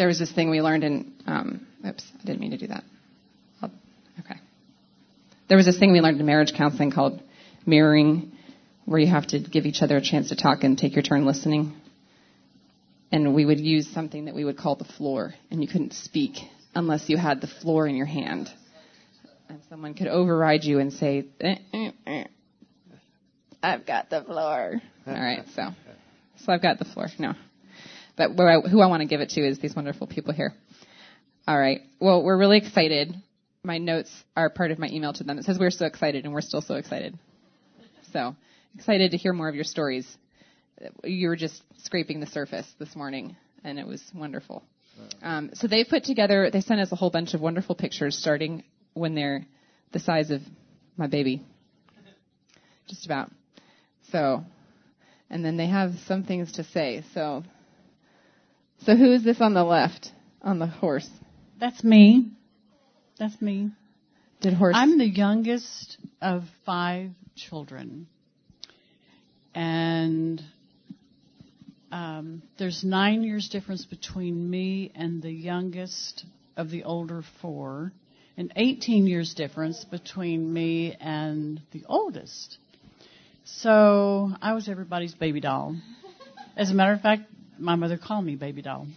there was this thing we learned in. Um, oops, I didn't mean to do that. I'll, okay. There was this thing we learned in marriage counseling called mirroring, where you have to give each other a chance to talk and take your turn listening. And we would use something that we would call the floor, and you couldn't speak unless you had the floor in your hand. And someone could override you and say, eh, eh, eh. I've got the floor. All right, so so I've got the floor. No, but I, who I want to give it to is these wonderful people here. All right. Well, we're really excited. My notes are part of my email to them. It says we're so excited, and we're still so excited. So excited to hear more of your stories. You were just scraping the surface this morning, and it was wonderful. Um, so they put together. They sent us a whole bunch of wonderful pictures, starting when they're the size of my baby, just about. So, and then they have some things to say. So, so who is this on the left on the horse? That's me. That's me. Did horse? I'm the youngest of five children, and um, there's nine years difference between me and the youngest of the older four, and 18 years difference between me and the oldest. So I was everybody's baby doll. As a matter of fact, my mother called me baby doll.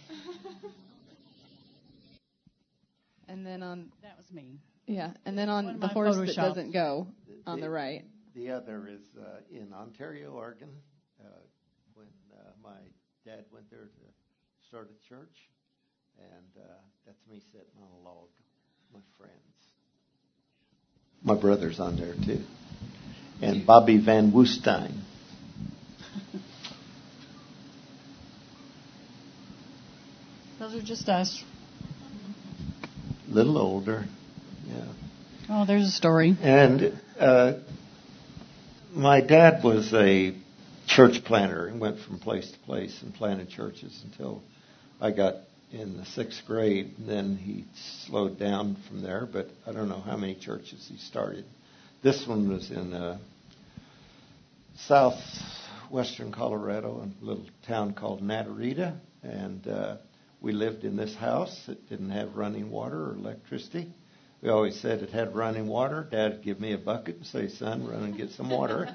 And then on that was me. Yeah, and then on the horse Photoshop. that doesn't go on the, the right. The other is uh, in Ontario, Oregon. Uh, when uh, my dad went there to start a church, and uh, that's me sitting on a log. My friends. My brother's on there too and Bobby Van Woestijn. Those are just us. A little older, yeah. Oh, there's a story. And uh, my dad was a church planter and went from place to place and planted churches until I got in the sixth grade. And then he slowed down from there, but I don't know how many churches he started. This one was in uh, southwestern Colorado, in a little town called Naturita, and uh, we lived in this house. It didn't have running water or electricity. We always said it had running water. Dad would give me a bucket and say, "Son, run and get some water."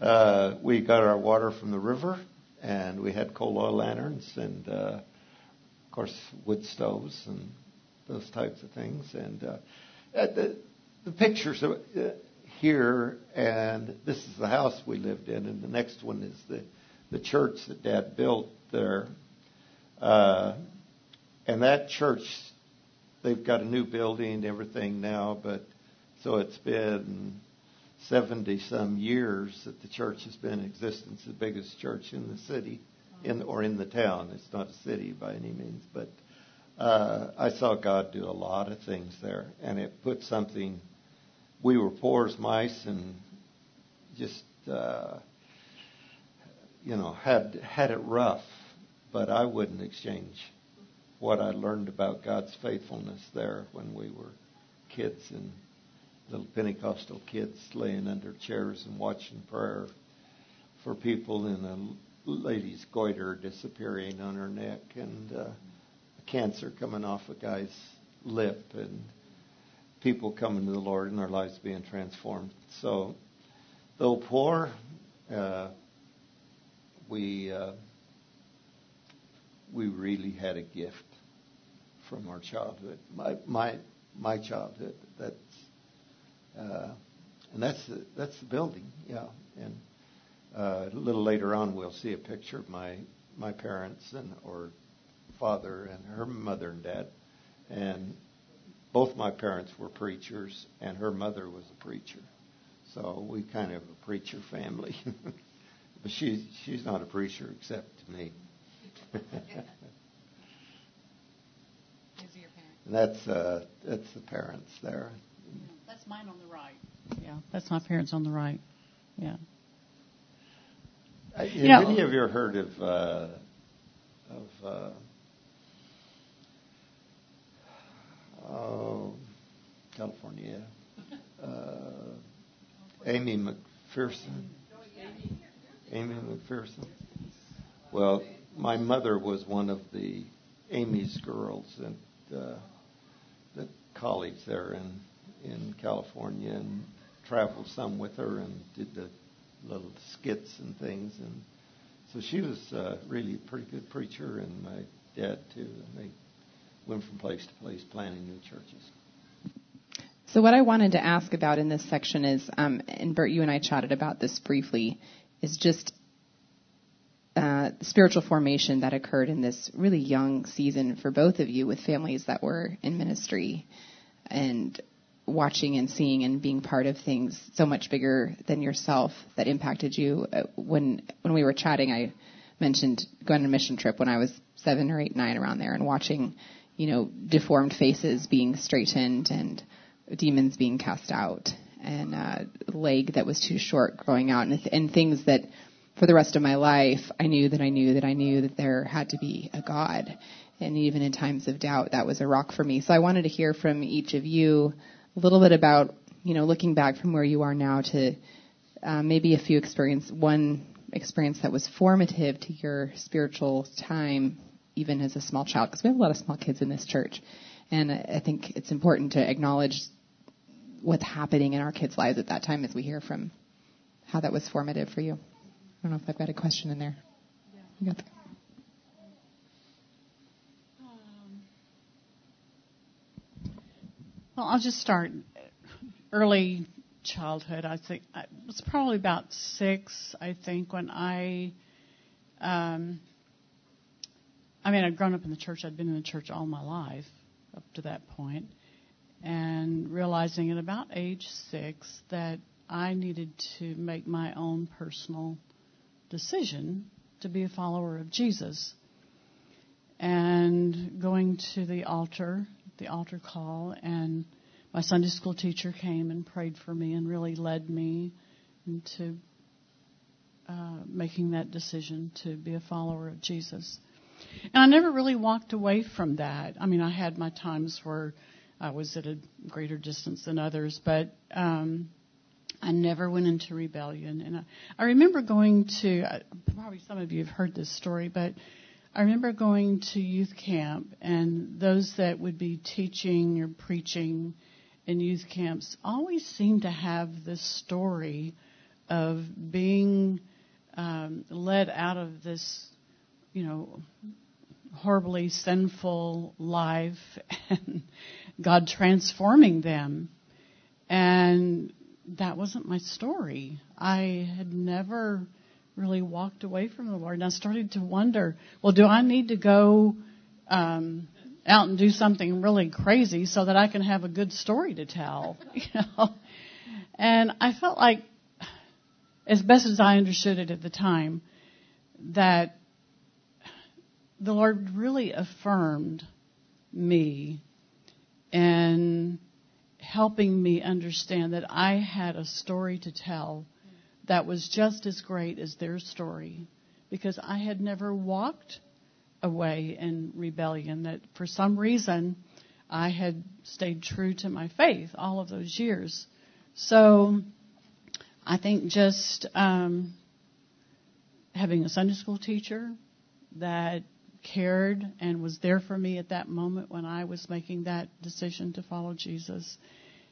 uh, we got our water from the river, and we had coal oil lanterns, and uh, of course wood stoves and those types of things. And uh, the, the pictures of uh, here, and this is the house we lived in, and the next one is the the church that Dad built there. Uh, and that church, they've got a new building everything now, but so it's been 70 some years that the church has been in existence, the biggest church in the city, in or in the town. It's not a city by any means, but uh, I saw God do a lot of things there, and it put something. We were poor as mice, and just uh, you know had had it rough, but I wouldn't exchange what I learned about God's faithfulness there when we were kids and little Pentecostal kids laying under chairs and watching prayer for people in a lady's goiter disappearing on her neck and uh, cancer coming off a guy's lip and people coming to the Lord and their lives being transformed. So, though poor, uh, we uh, we really had a gift from our childhood. My my my childhood. That's uh, and that's the, that's the building. Yeah, and uh, a little later on we'll see a picture of my my parents and or father and her mother and dad, and both my parents were preachers, and her mother was a preacher. So we kind of a preacher family. but she she's not a preacher except to me. and that's uh, that's the parents there. That's mine on the right. Yeah, that's my parents on the right. Yeah. Uh, have you know, any of you heard of uh, of uh, oh, California? Uh, Aimee McPherson. Aimee McPherson. Well, my mother was one of the Aimee's girls at uh, the college there in in California, and traveled some with her and did the little skits and things, and so she was uh, really a pretty good preacher, and my dad too. And they went from place to place planting new churches. So what I wanted to ask about in this section is, um, and Bert, you and I chatted about this briefly, is just uh, spiritual formation that occurred in this really young season for both of you with families that were in ministry and watching and seeing and being part of things so much bigger than yourself that impacted you. Uh, when when we were chatting, I mentioned going on a mission trip when I was seven or eight, nine, around there, and watching, you know, deformed faces being straightened and demons being cast out and a leg that was too short growing out and, and things that for the rest of my life I knew that I knew that I knew that there had to be a God. And even in times of doubt, that was a rock for me. So I wanted to hear from each of you a little bit about, you know, looking back from where you are now to uh, maybe a few experience, one experience that was formative to your spiritual time, even as a small child, because we have a lot of small kids in this church. And I think it's important to acknowledge what's happening in our kids' lives at that time as we hear from how that was formative for you. I don't know if I've got a question in there. Yeah. Um, well, I'll just start early childhood. I think I was probably about six. I think when I, um, I mean, I'd grown up in the church. I'd been in the church all my life, up to that point, and realizing at about age six that I needed to make my own personal decision to be a follower of Jesus. And going to the altar, the altar call, and my Sunday school teacher came and prayed for me and really led me into uh, making that decision to be a follower of Jesus. And I never really walked away from that. I mean, I had my times where I was at a greater distance than others, but um, I never went into rebellion. And I, I remember going to, uh, probably some of you have heard this story, but I remember going to youth camp, and those that would be teaching or preaching in youth camps always seemed to have this story of being um, led out of this you know, horribly sinful life and God transforming them. And that wasn't my story. I had never really walked away from the Lord. And I started to wonder, well, do I need to go um, out and do something really crazy so that I can have a good story to tell? You know? And I felt like, as best as I understood it at the time, that the Lord really affirmed me and helping me understand that I had a story to tell that was just as great as their story because I had never walked away in rebellion, that for some reason I had stayed true to my faith all of those years. So I think just um, having a Sunday school teacher that cared and was there for me at that moment when I was making that decision to follow Jesus,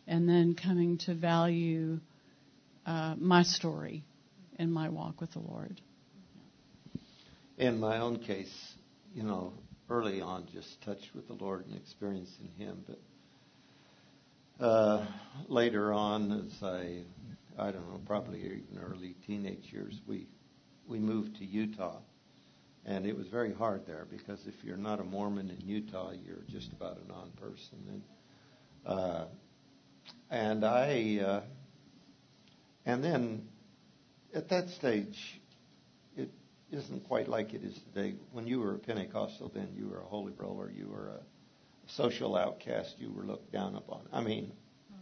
and then coming to value uh, my story and my walk with the Lord. In my own case, you know, early on, just touched with the Lord and experiencing Him, but uh, later on, as I, I don't know, probably even early teenage years, we we moved to Utah and it was very hard there because if you're not a Mormon in Utah, you're just about a non-person. And, uh, and I, uh, and then at that stage, it isn't quite like it is today. When you were a Pentecostal, then you were a holy roller, you were a social outcast, you were looked down upon. I mean,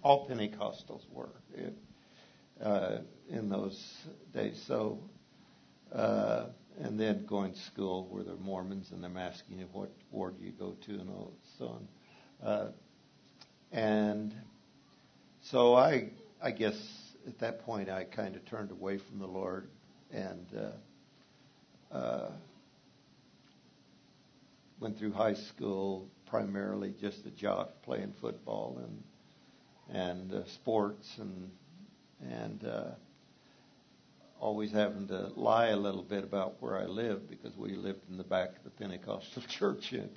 all Pentecostals were it, uh, in those days. So. Uh, and then going to school where they're Mormons and they're asking you what ward you go to and all so on. Uh, and so I, I guess at that point I kind of turned away from the Lord and uh, uh, went through high school primarily just a jock playing football and and uh, sports and and uh, always having to lie a little bit about where I lived because we lived in the back of the Pentecostal church. It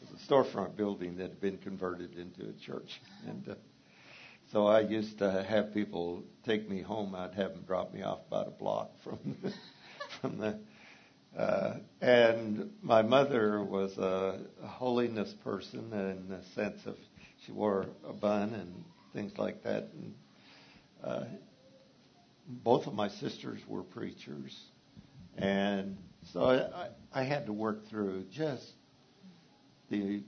was a storefront building that had been converted into a church, and uh, so I used to have people take me home. I'd have them drop me off about a block from the, from the. Uh, and my mother was a, holiness person in the sense of she wore a bun and things like that. And uh, both of my sisters were preachers, and so I, I had to work through just the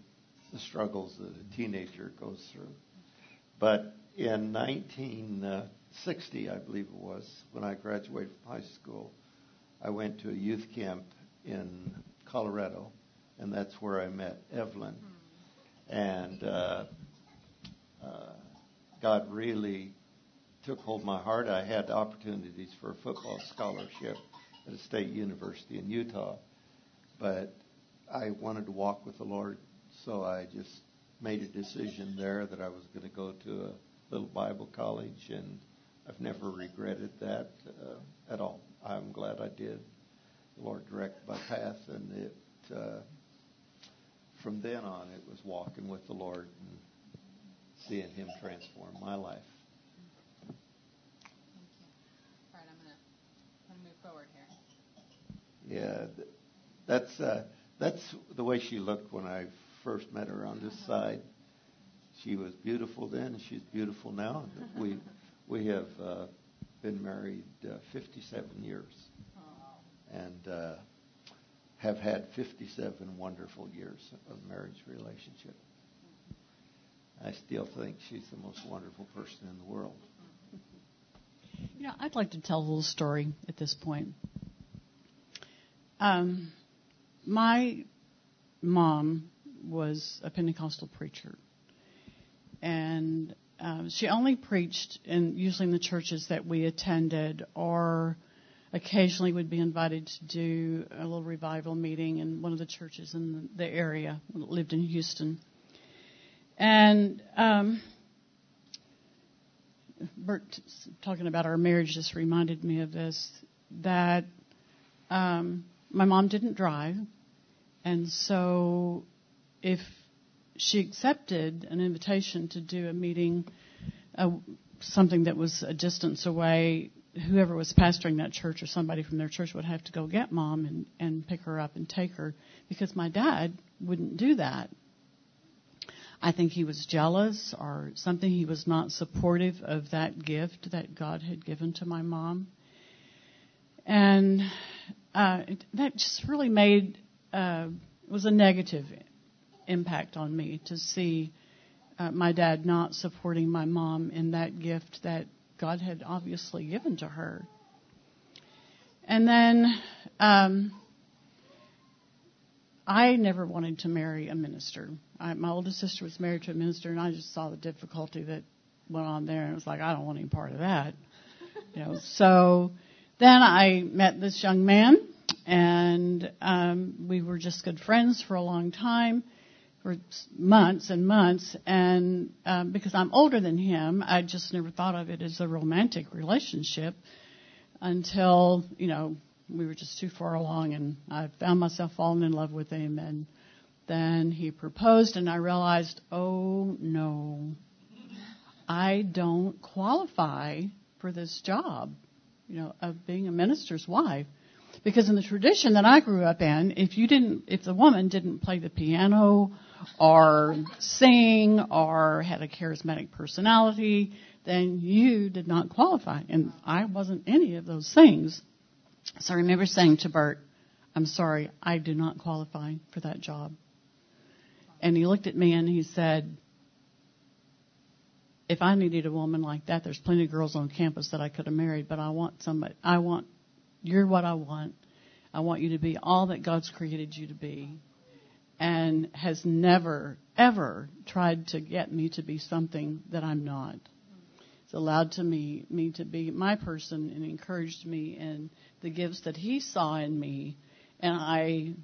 the struggles that a teenager goes through. But in 1960, I believe it was, when I graduated from high school, I went to a youth camp in Colorado, and that's where I met Evelyn. And uh, uh, God really took hold of my heart. I had opportunities for a football scholarship at a state university in Utah, but I wanted to walk with the Lord, so I just made a decision there that I was going to go to a little Bible college, and I've never regretted that uh, at all. I'm glad I did. The Lord directed my path, and it uh, from then on it was walking with the Lord and seeing Him transform my life. Yeah, that's uh, that's the way she looked when I first met her on this side. She was beautiful then, and she's beautiful now. We we have uh, been married uh, 57 years, and uh, have had 57 wonderful years of marriage relationship. I still think she's the most wonderful person in the world. You know, I'd like to tell a little story at this point. Um, my mom was a Pentecostal preacher, and um, she only preached in usually in the churches that we attended, or occasionally would be invited to do a little revival meeting in one of the churches in the, area. Lived in Houston, and um, Bert talking about our marriage just reminded me of this that. Um, my mom didn't drive, and so if she accepted an invitation to do a meeting, uh, something that was a distance away, whoever was pastoring that church or somebody from their church would have to go get mom and, and pick her up and take her because my dad wouldn't do that. I think he was jealous or something. He was not supportive of that gift that God had given to my mom. And uh, that just really made uh, was a negative impact on me to see uh, my dad not supporting my mom in that gift that God had obviously given to her. And then um, I never wanted to marry a minister. I, my oldest sister was married to a minister, and I just saw the difficulty that went on there, and it was like I don't want any part of that. You know, so then I met this young man, and um, we were just good friends for a long time, for months and months. And um, because I'm older than him, I just never thought of it as a romantic relationship until you know we were just too far along, and I found myself falling in love with him. And then he proposed, and I realized, oh no, I don't qualify for this job you know, of being a minister's wife. Because in the tradition that I grew up in, if you didn't, if the woman didn't play the piano or sing or had a charismatic personality, then you did not qualify. And I wasn't any of those things. So I remember saying to Bert, I'm sorry, I do not qualify for that job. And he looked at me and he said, if I needed a woman like that, there's plenty of girls on campus that I could have married, but I want somebody, I want, you're what I want. I want you to be all that God's created you to be. And has never, ever tried to get me to be something that I'm not. It's allowed to me, me to be my person and encouraged me in the gifts that he saw in me. And I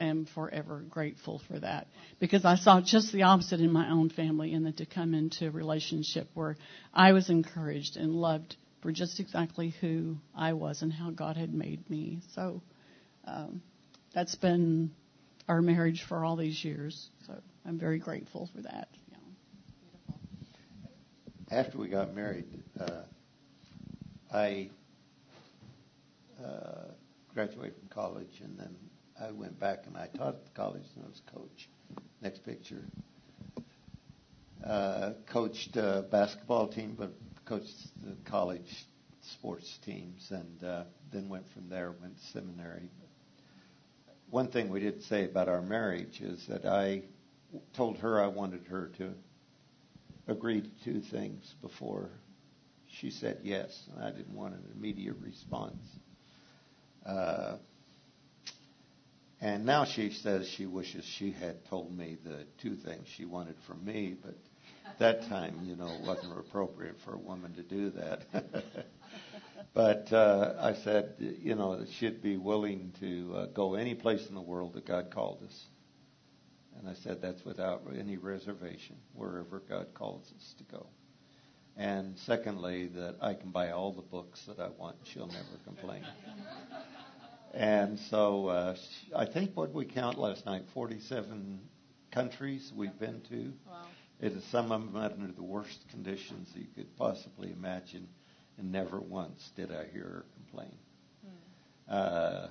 am forever grateful for that because I saw just the opposite in my own family, and then to come into a relationship where I was encouraged and loved for just exactly who I was and how God had made me. So um, that's been our marriage for all these years. So I'm very grateful for that. Yeah. After we got married, uh, I uh, graduated from college, and then I went back and I taught at the college and I was coach. Next picture. Uh, coached a basketball team, but coached the college sports teams, and uh, then went from there, went to seminary. One thing we did say about our marriage is that I told her I wanted her to agree to two things before she said yes, and I didn't want an immediate response. Uh, and now she says she wishes she had told me the two things she wanted from me, but that time, you know, it wasn't appropriate for a woman to do that. but uh, I said, you know, that she'd be willing to uh, go any place in the world that God called us. And I said, that's without any reservation, wherever God calls us to go. And secondly, that I can buy all the books that I want. She'll never complain. And so uh, I think what we count last night, 47 countries we've been to. Wow. It is some of them under the worst conditions you could possibly imagine, and never once did I hear her complain. Hmm. Uh,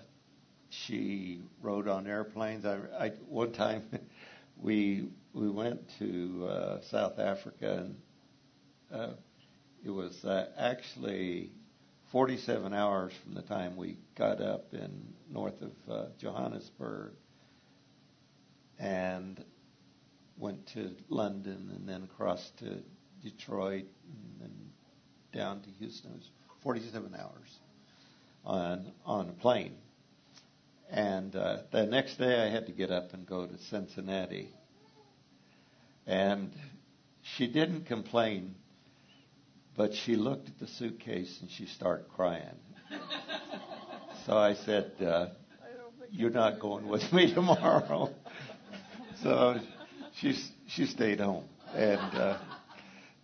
she rode on airplanes. I, I one time we we went to uh, South Africa and uh, it was uh, actually 47 hours from the time we got up in north of uh, Johannesburg and went to London and then across to Detroit and then down to Houston. It was 47 hours on on a plane. And uh, the next day I had to get up and go to Cincinnati. And she didn't complain but she looked at the suitcase and she started crying. so I said, uh, "You're not going with me tomorrow." so she she stayed home, and uh,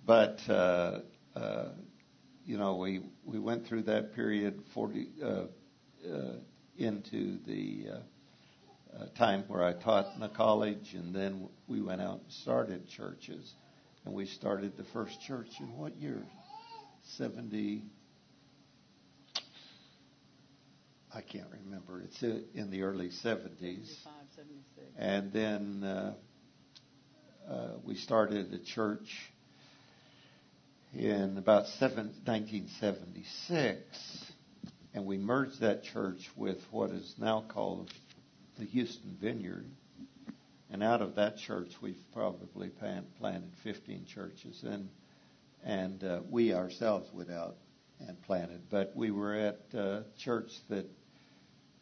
but uh, uh, you know we we went through that period forty uh, uh, into the. Uh, uh, time where I taught in the college, and then we went out and started churches. And we started the first church in what year? 70. I can't remember. It's in the early 70s. And then uh, uh, we started a church in about seven, 1976, and we merged that church with what is now called the Houston Vineyard. And out of that church, we've probably planted 15 churches. And and uh, we ourselves went out and planted. But we were at a church that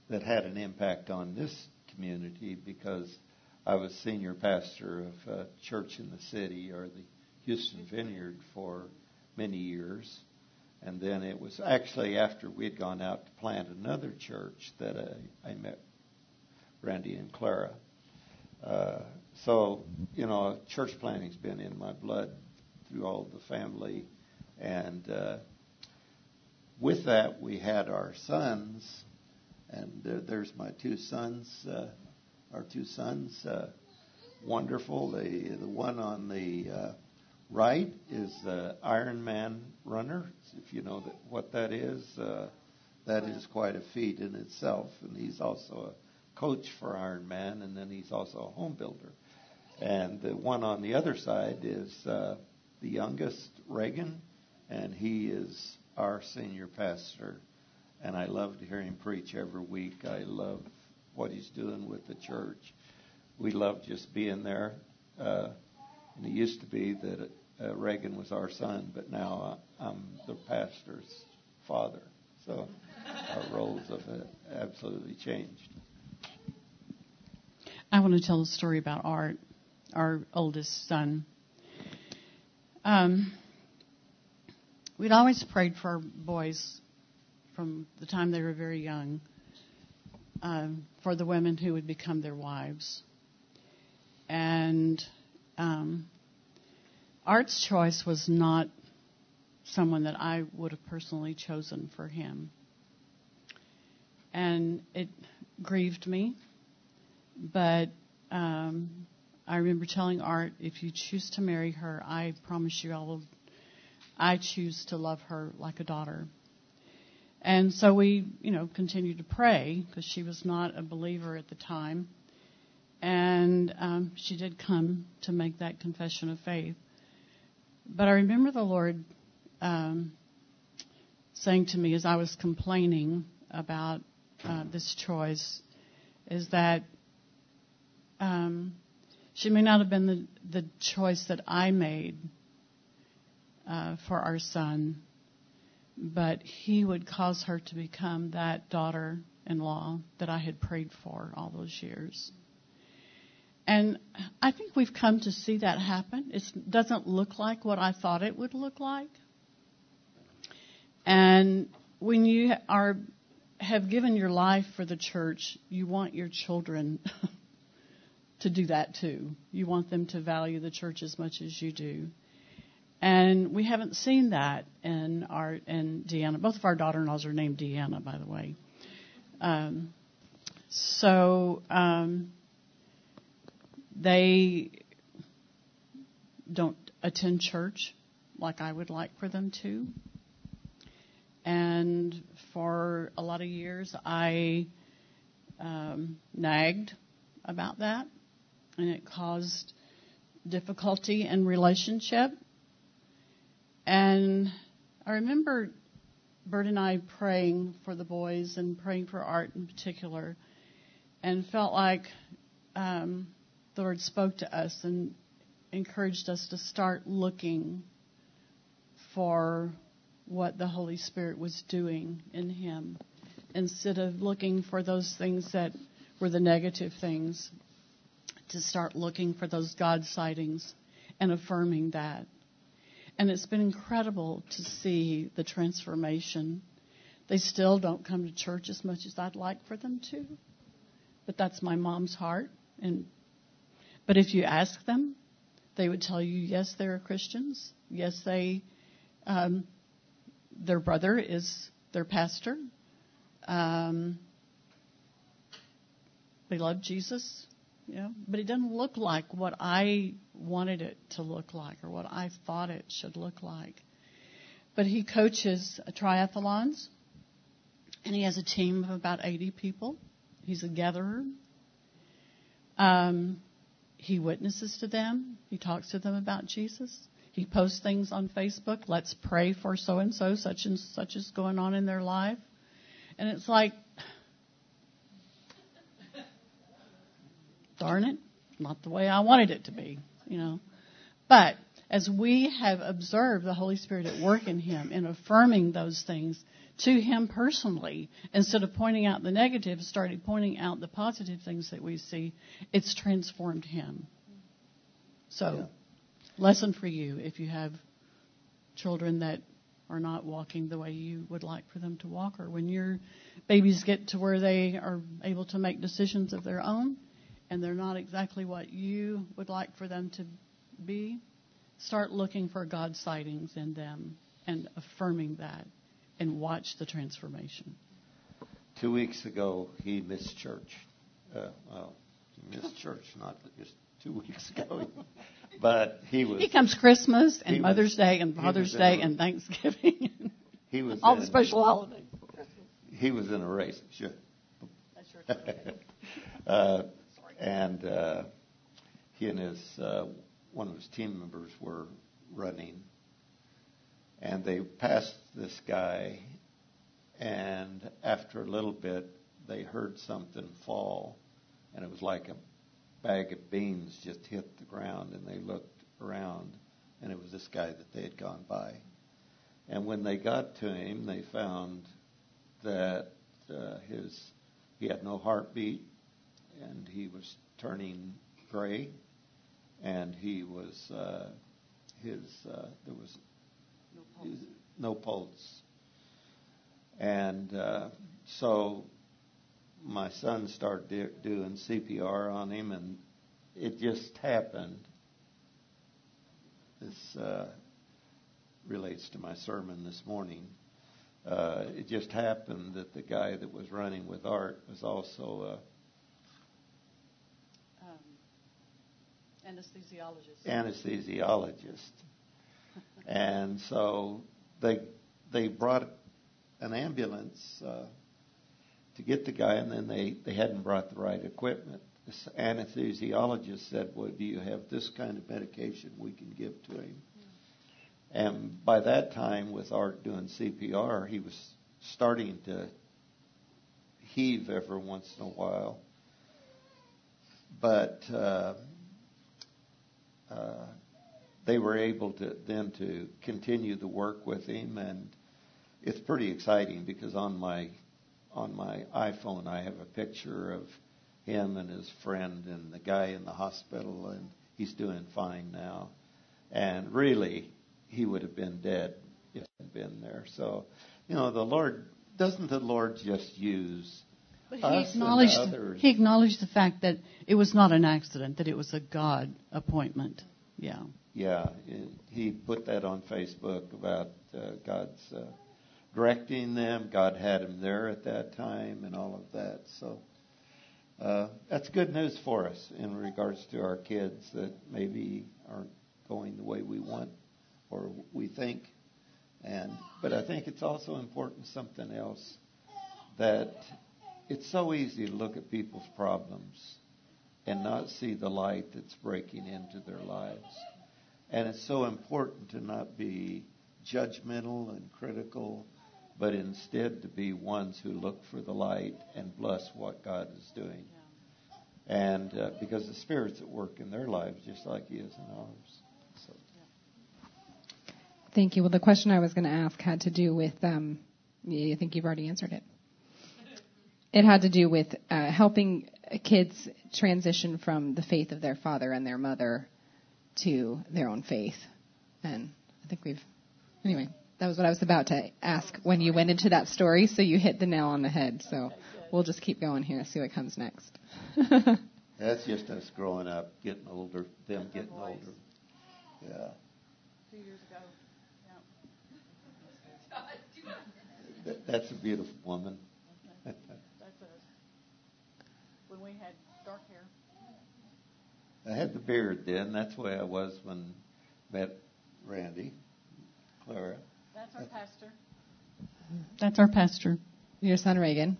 that had an impact on this community because I was senior pastor of a church in the city or the Houston Vineyard for many years. And then it was actually after we'd gone out to plant another church that I, I met Randy and Clara. Uh, so, you know, church planting's been in my blood through all the family. And uh, with that, we had our sons, and there, there's my two sons, uh, our two sons, uh, wonderful. The the one on the uh, right is the Ironman runner. If you know that, what that is, uh, that is quite a feat in itself. And he's also a coach for Ironman, and then he's also a home builder. And the one on the other side is uh, the youngest, Reagan, and he is our senior pastor. And I love to hear him preach every week. I love what he's doing with the church. We love just being there. Uh, and it used to be that uh, Reagan was our son, but now I'm the pastor's father. So our roles have absolutely changed. I want to tell a story about Art, our oldest son. Um, we'd always prayed for our boys from the time they were very young. Um, for the women who would become their wives. And um, Art's choice was not someone that I would have personally chosen for him. And it grieved me, but um, I remember telling Art, if you choose to marry her, I promise you I will. I choose to love her like a daughter. And so we, you know, continued to pray because she was not a believer at the time. And um, she did come to make that confession of faith. But I remember the Lord um, saying to me as I was complaining about uh, this choice is that um, she may not have been the, the choice that I made uh, for our son, but he would cause her to become that daughter in law that I had prayed for all those years. And I think we've come to see that happen. It doesn't look like what I thought it would look like. And when you are have given your life for the church, you want your children to do that too. You want them to value the church as much as you do. And we haven't seen that in our in Deanna. Both of our daughter-in-laws are named Deanna, by the way. Um, so um, they don't attend church like I would like for them to. And for a lot of years, I um, nagged about that, and it caused difficulty in relationship and I remember Bert and I praying for the boys and praying for Art in particular, and felt like um, the Lord spoke to us and encouraged us to start looking for what the Holy Spirit was doing in him instead of looking for those things that were the negative things, to start looking for those God sightings and affirming that. And it's been incredible to see the transformation. They still don't come to church as much as I'd like for them to, but that's my mom's heart. And but if you ask them, they would tell you, yes, they're Christians. Yes, they um, their brother is their pastor. Um, they love Jesus. Know, but it doesn't look like what I wanted it to look like or what I thought it should look like. But he coaches triathlons, and he has a team of about 80 people. He's a gatherer. Um, he witnesses to them. He talks to them about Jesus. He posts things on Facebook. Let's pray for so and so, such and such is going on in their life. And it's like, darn it, not the way I wanted it to be, you know. But as we have observed the Holy Spirit at work in him in affirming those things to him personally, instead of pointing out the negative, started pointing out the positive things that we see, it's transformed him. So, yeah. lesson for you if you have children that are not walking the way you would like for them to walk, or when your babies get to where they are able to make decisions of their own, and they're not exactly what you would like for them to be, start looking for God sightings in them and affirming that and watch the transformation. Two weeks ago, he missed church. Uh, well, he missed church, not just two weeks ago. but he was. He comes Christmas and Mother's was, Day and Father's Day a, and Thanksgiving. He was all in, the special holidays. He was in a race. Sure. uh, and uh, he and his uh, one of his team members were running, and they passed this guy, and after a little bit, they heard something fall, and it was like a bag of beans just hit the ground, and they looked around, and it was this guy that they had gone by. And when they got to him, they found that uh, his he had no heartbeat, and he was turning gray, and he was uh, his uh, there was no pulse, his, no pulse. and uh, so my son started do, doing CPR on him, and it just happened. This uh, relates to my sermon this morning. Uh, it just happened that the guy that was running with Art was also Um, anesthesiologist. anesthesiologist, and so they they brought an ambulance uh, to get the guy, and then they they hadn't brought the right equipment. This anesthesiologist said, "Well, do you have this kind of medication we can give to him?" And by that time, with Art doing CPR, he was starting to heave every once in a while. But uh, uh, they were able to then to continue the work with him, and it's pretty exciting because on my on my iPhone I have a picture of him and his friend and the guy in the hospital, and he's doing fine now. And really, he would have been dead if he had been there. So, you know, the Lord doesn't the Lord just use But he us and acknowledged others? he acknowledged the fact that it was not an accident, that it was a God appointment. Yeah. Yeah, he put that on Facebook about uh, God's uh, directing them. God had him there at that time and all of that. So uh, that's good news for us in regards to our kids that maybe aren't going the way we want or we think. And but I think it's also important something else that it's so easy to look at people's problems and not see the light that's breaking into their lives. And it's so important to not be judgmental and critical, but instead to be ones who look for the light and bless what God is doing. And uh, because the Spirit's at work in their lives just like He is in ours. So. Thank you. Well, the question I was going to ask had to do with, um, I think you've already answered it. It had to do with uh, helping kids transition from the faith of their father and their mother to their own faith. And I think we've, anyway, that was what I was about to ask when you went into that story, so you hit the nail on the head. So we'll just keep going here, see what comes next. That's just us growing up, getting older, them getting older. Yeah. Two years ago. That, that's a beautiful woman. That's us. When had dark hair. I had the beard then. That's the way I was when met Randy, Clara. That's our pastor. That's our pastor. Your son Reagan.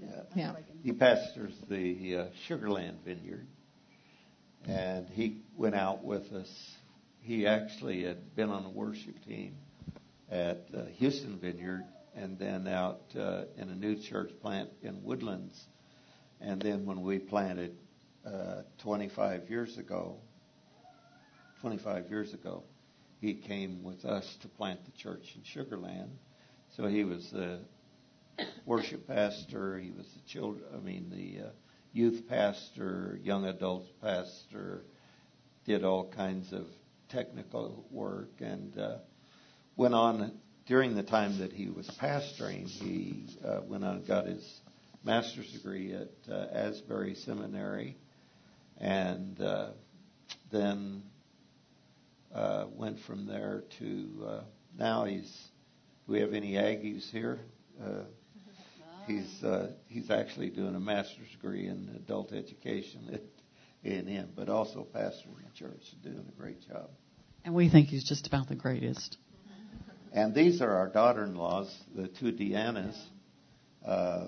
Yeah. Yeah. He pastors the uh, Sugarland Vineyard, and he went out with us. He actually had been on a worship team at uh, Houston Vineyard, and then out uh, in a new church plant in Woodlands. And then when we planted uh, 25 years ago, 25 years ago, he came with us to plant the church in Sugarland. So he was the worship pastor. He was the children. I mean, the uh, youth pastor, young adults pastor. Did all kinds of technical work and uh, went on during the time that he was pastoring. He uh, went on and got his master's degree at uh, Asbury Seminary, and uh, then uh, went from there to uh, now he's. Do we have any Aggies here? Uh, he's uh, he's actually doing a master's degree in adult education at A&M, but also pastoring the church doing a great job. And we think he's just about the greatest. And these are our daughter-in-laws, the two Deannas, uh,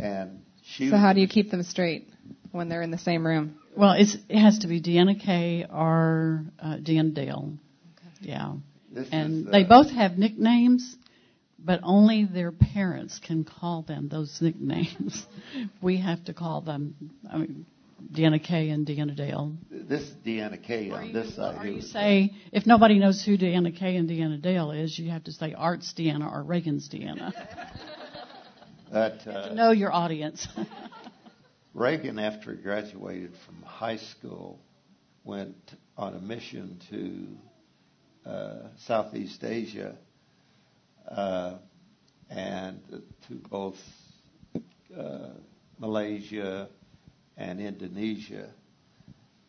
and she. So how do you keep them straight when they're in the same room? Well, it's, it has to be Deanna Kay or uh, Deanna Dale. Yeah. This And is, uh, they both have nicknames, but only their parents can call them those nicknames. we have to call them, I mean, Deanna Kay and Deanna Dale. This is Deanna Kay on you, this side. or here. you say, if nobody knows who Deanna Kay and Deanna Dale is, you have to say Art's Deanna or Reagan's Deanna. That, to uh, know your audience. Reagan, after he graduated from high school, went on a mission to uh, Southeast Asia uh, and to both uh, Malaysia and Indonesia.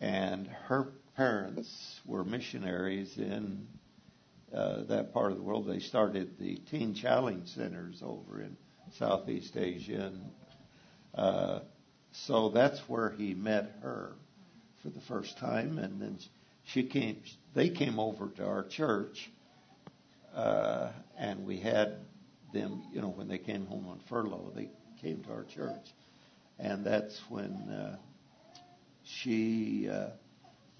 And her parents were missionaries in uh, that part of the world. They started the Teen Challenge Centers over in Southeast Asia. And uh, so that's where he met her for the first time. And then she came, they came over to our church. Uh, and we had them, you know, when they came home on furlough, they came to our church. And that's when uh, she uh,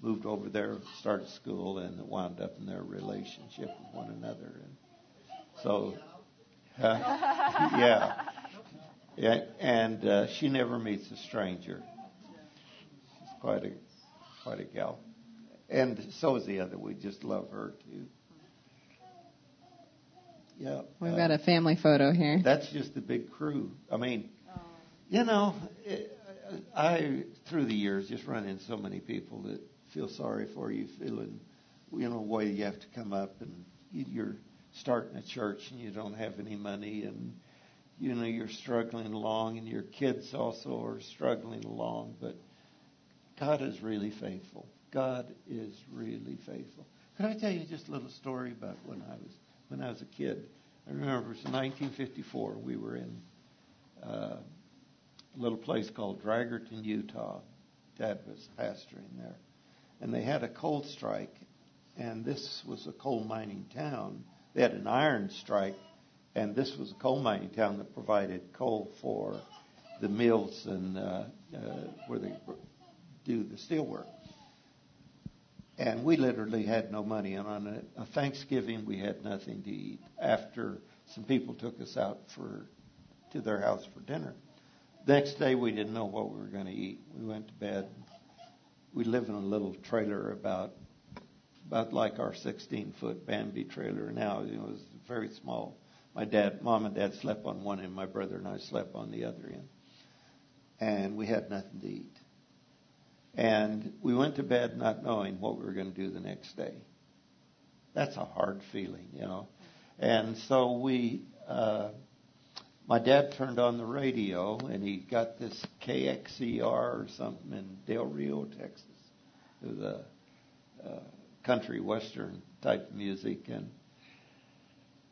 moved over there, started school, and wound up in their relationship with one another. And so, uh, yeah, yeah, and uh, she never meets a stranger. She's quite a quite a gal, and so is the other. We just love her too. Yeah, we've uh, got a family photo here. That's just a big crew. I mean, you know, it, I through the years just run into so many people that feel sorry for you, feeling, you know, way you have to come up and you're starting a church and you don't have any money and you know you're struggling along and your kids also are struggling along, but God is really faithful. God is really faithful. Could I tell you just a little story about when I was when I was a kid? I remember it was 1954. We were in uh, a little place called Dragerton, Utah. Dad was pastoring there and they had a coal strike, and this was a coal mining town. They had an iron strike, and this was a coal mining town that provided coal for the mills and uh, uh, where they do the steel work. And we literally had no money. And on a, a Thanksgiving, we had nothing to eat. After some people took us out for to their house for dinner. Next day, we didn't know what we were going to eat. We went to bed we live in a little trailer about about like our 16 foot Bambi trailer now. It was very small. My dad, mom, and dad slept on one end. My brother and I slept on the other end, and we had nothing to eat. And we went to bed not knowing what we were going to do the next day. That's a hard feeling, you know. And so we uh, my dad turned on the radio and he got this KXCR or something in Del Rio, Texas. It was a, a country western type music and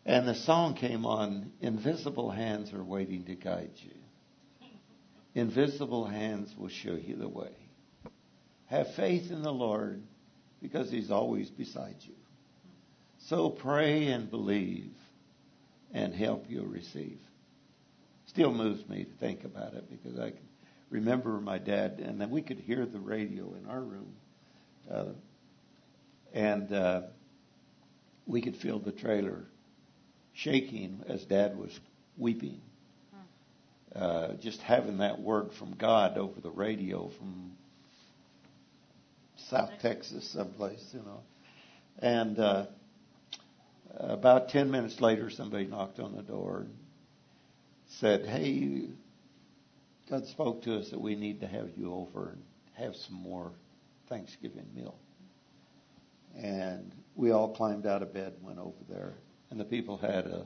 and the song came on invisible hands are waiting to guide you. Invisible hands will show you the way. Have faith in the lord because he's always beside you. So pray and believe and help you'll receive. Still moves me to think about it because I can remember my dad, and then we could hear the radio in our room, uh, and uh, we could feel the trailer shaking as Dad was weeping. Uh, just having that word from God over the radio from South Texas, someplace, you know. And uh, about ten minutes later, somebody knocked on the door. And said, Hey, God spoke to us that we need to have you over and have some more Thanksgiving meal. And we all climbed out of bed and went over there. And the people had a,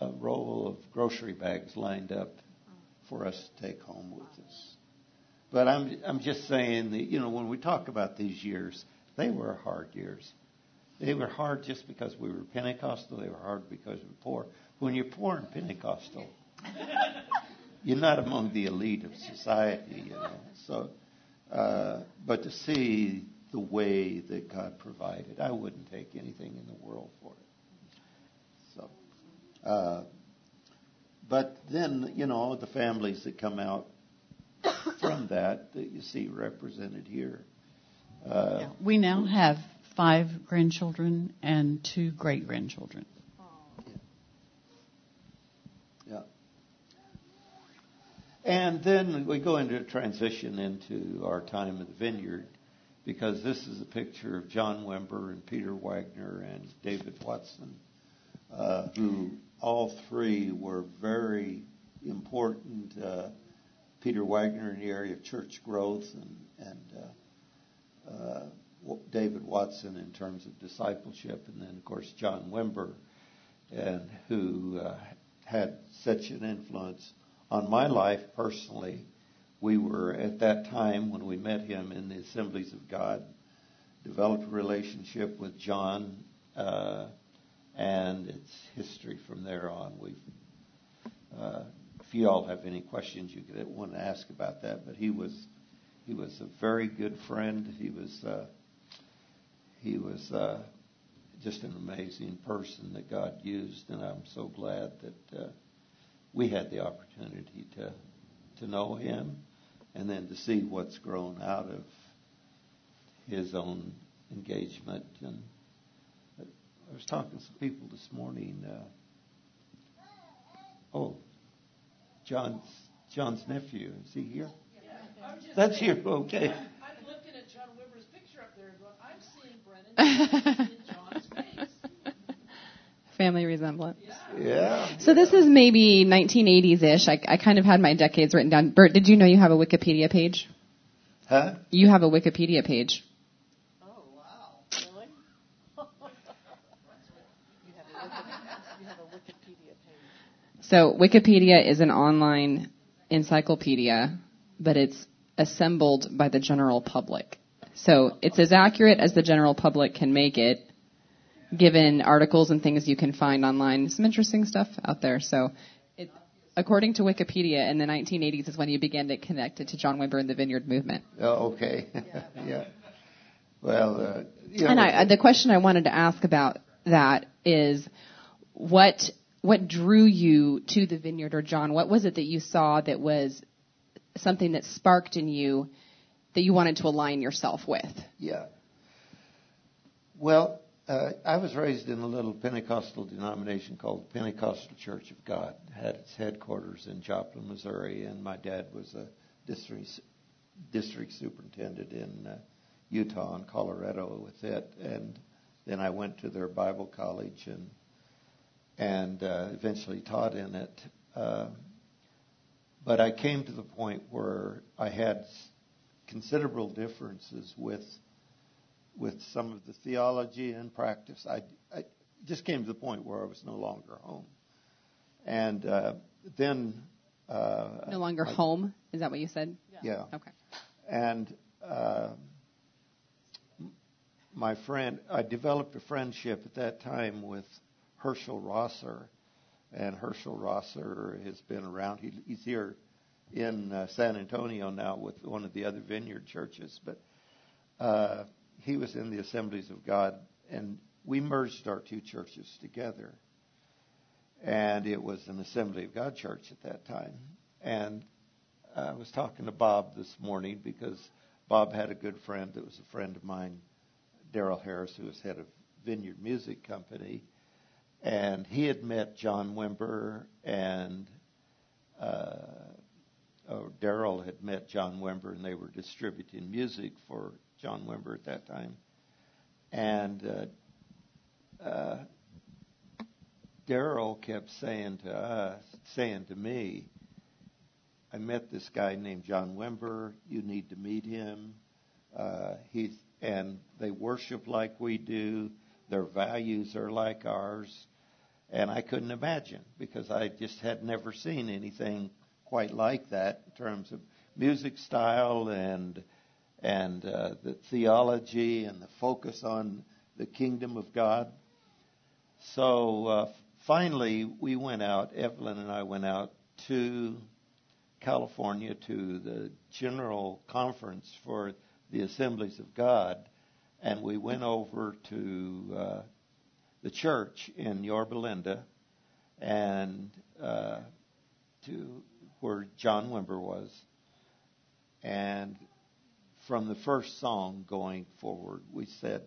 a roll of grocery bags lined up for us to take home with us. But I'm, I'm just saying that, you know, when we talk about these years, they were hard years. They were hard just because we were Pentecostal. They were hard because we were poor. When you're poor and Pentecostal, you're not among the elite of society, you know. So, uh, but to see the way that God provided, I wouldn't take anything in the world for it. So, uh, but then you know the families that come out from that that you see represented here. Uh, yeah. We now have five grandchildren and two great grandchildren. And then we go into a transition into our time at the vineyard because this is a picture of John Wimber and Peter Wagner and David Watson, uh, who all three were very important. Uh, Peter Wagner in the area of church growth and, and uh, uh David Watson in terms of discipleship, and then of course John Wimber, and who uh, had such an influence on my life personally, we were at that time when we met him in the Assemblies of God, developed a relationship with John, uh, and it's history from there on. We've, uh, if you all have any questions, you could want to ask about that. But he was, he was a very good friend. He was, uh, he was uh, just an amazing person that God used, and I'm so glad that uh, we had the opportunity to to know him, and then to see what's grown out of his own engagement. And I was talking to some people this morning. Uh, oh, John's John's nephew is he here? Yeah. That's here. Okay. I'm looking at John Wimber's picture up there, and going, I'm seeing Brennan in John's face. Family resemblance. Yeah. So this is maybe 1980s-ish. I, I kind of had my decades written down. Bert, did you know you have a Wikipedia page? Huh? You have a Wikipedia page. Oh, wow. Really? you, have a you have a Wikipedia page. So Wikipedia is an online encyclopedia, but it's assembled by the general public. So it's as accurate as the general public can make it, given articles and things you can find online. Some interesting stuff out there. So it, according to Wikipedia, in the 1980s is when you began to connect it to John Wimber and the Vineyard Movement. Oh, okay. yeah. Well, uh, you know, And I, the question I wanted to ask about that is, what what drew you to the vineyard or John? What was it that you saw that was something that sparked in you that you wanted to align yourself with? Yeah. Well, uh, I was raised in a little Pentecostal denomination called the Pentecostal Church of God. It had its headquarters in Joplin, Missouri, and my dad was a district district superintendent in uh, Utah and Colorado with it. And then I went to their Bible college and and uh, eventually taught in it. Uh, but I came to the point where I had considerable differences with with some of the theology and practice. I, I just came to the point where I was no longer home, and uh, then uh, No longer I- home. Is that what you said? Yeah, Okay. and uh, my friend, I developed a friendship at that time with Herschel Rosser, and Herschel Rosser has been around. He, he's here in uh, San Antonio now with one of the other vineyard churches, but uh, he was in the Assemblies of God, and we merged our two churches together. And it was an Assembly of God church at that time. And I was talking to Bob this morning because Bob had a good friend that was a friend of mine, Daryl Harris, who was head of Vineyard Music Company. And he had met John Wimber, and uh, oh, Daryl had met John Wimber, and they were distributing music for John Wimber at that time. And uh, uh, Daryl kept saying to us, saying to me, I met this guy named John Wimber. You need to meet him. Uh, he's and they worship like we do. Their values are like ours, and I couldn't imagine because I just had never seen anything quite like that in terms of music style and and uh, the theology and the focus on the kingdom of God. So uh, finally, we went out. Evelyn and I went out to California to the general conference for the Assemblies of God, and we went over to uh, the church in Yorba Linda and uh, to where John Wimber was, and from the first song going forward, we said,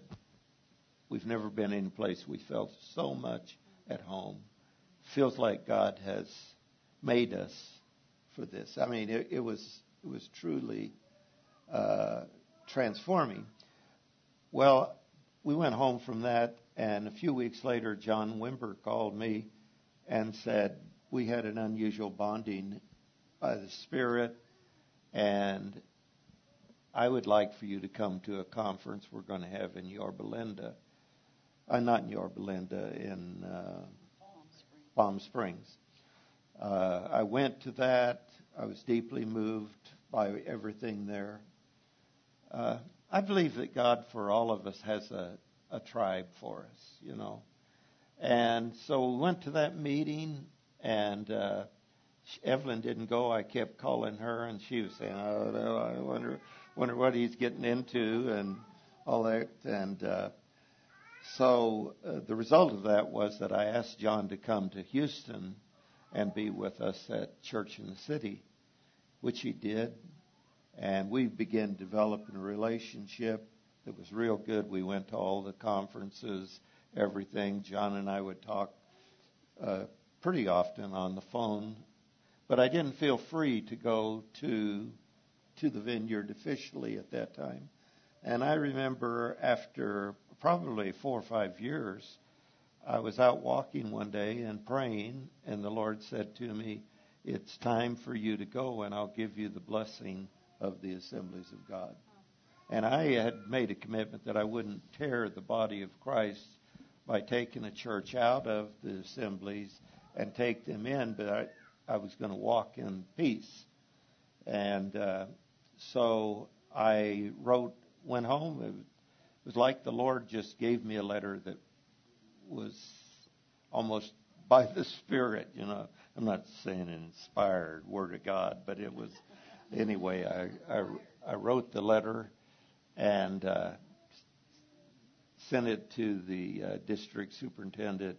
We've never been in a place we felt so much at home. Feels like God has made us for this. I mean, it, it was it was truly uh, transforming. Well, we went home from that, and a few weeks later, John Wimber called me and said we had an unusual bonding by the Spirit, and I would like for you to come to a conference we're going to have in Yorba Linda. Uh, not in Yorba Linda, in uh, Palm Springs. Uh, I went to that. I was deeply moved by everything there. Uh, I believe that God, for all of us, has a, a tribe for us, you know. And so we went to that meeting, and uh, Evelyn didn't go. I kept calling her, and she was saying, "Oh, I wonder, wonder what he's getting into," and all that. And uh, so uh, the result of that was that I asked John to come to Houston and be with us at Church in the City, which he did. And we began developing a relationship that was real good. We went to all the conferences, everything. John and I would talk uh, pretty often on the phone, but I didn't feel free to go to to the vineyard officially at that time. And I remember after probably four or five years, I was out walking one day and praying, and the Lord said to me, It's time for you to go, and I'll give you the blessing of the assemblies of God. And I had made a commitment that I wouldn't tear the body of Christ by taking a church out of the assemblies and take them in, but I, I was going to walk in peace. And uh, so I wrote, went home. It was like the Lord just gave me a letter that was almost by the Spirit, you know. I'm not saying an inspired word of God, but it was anyway. I I, I wrote the letter and uh, sent it to the uh, district superintendent.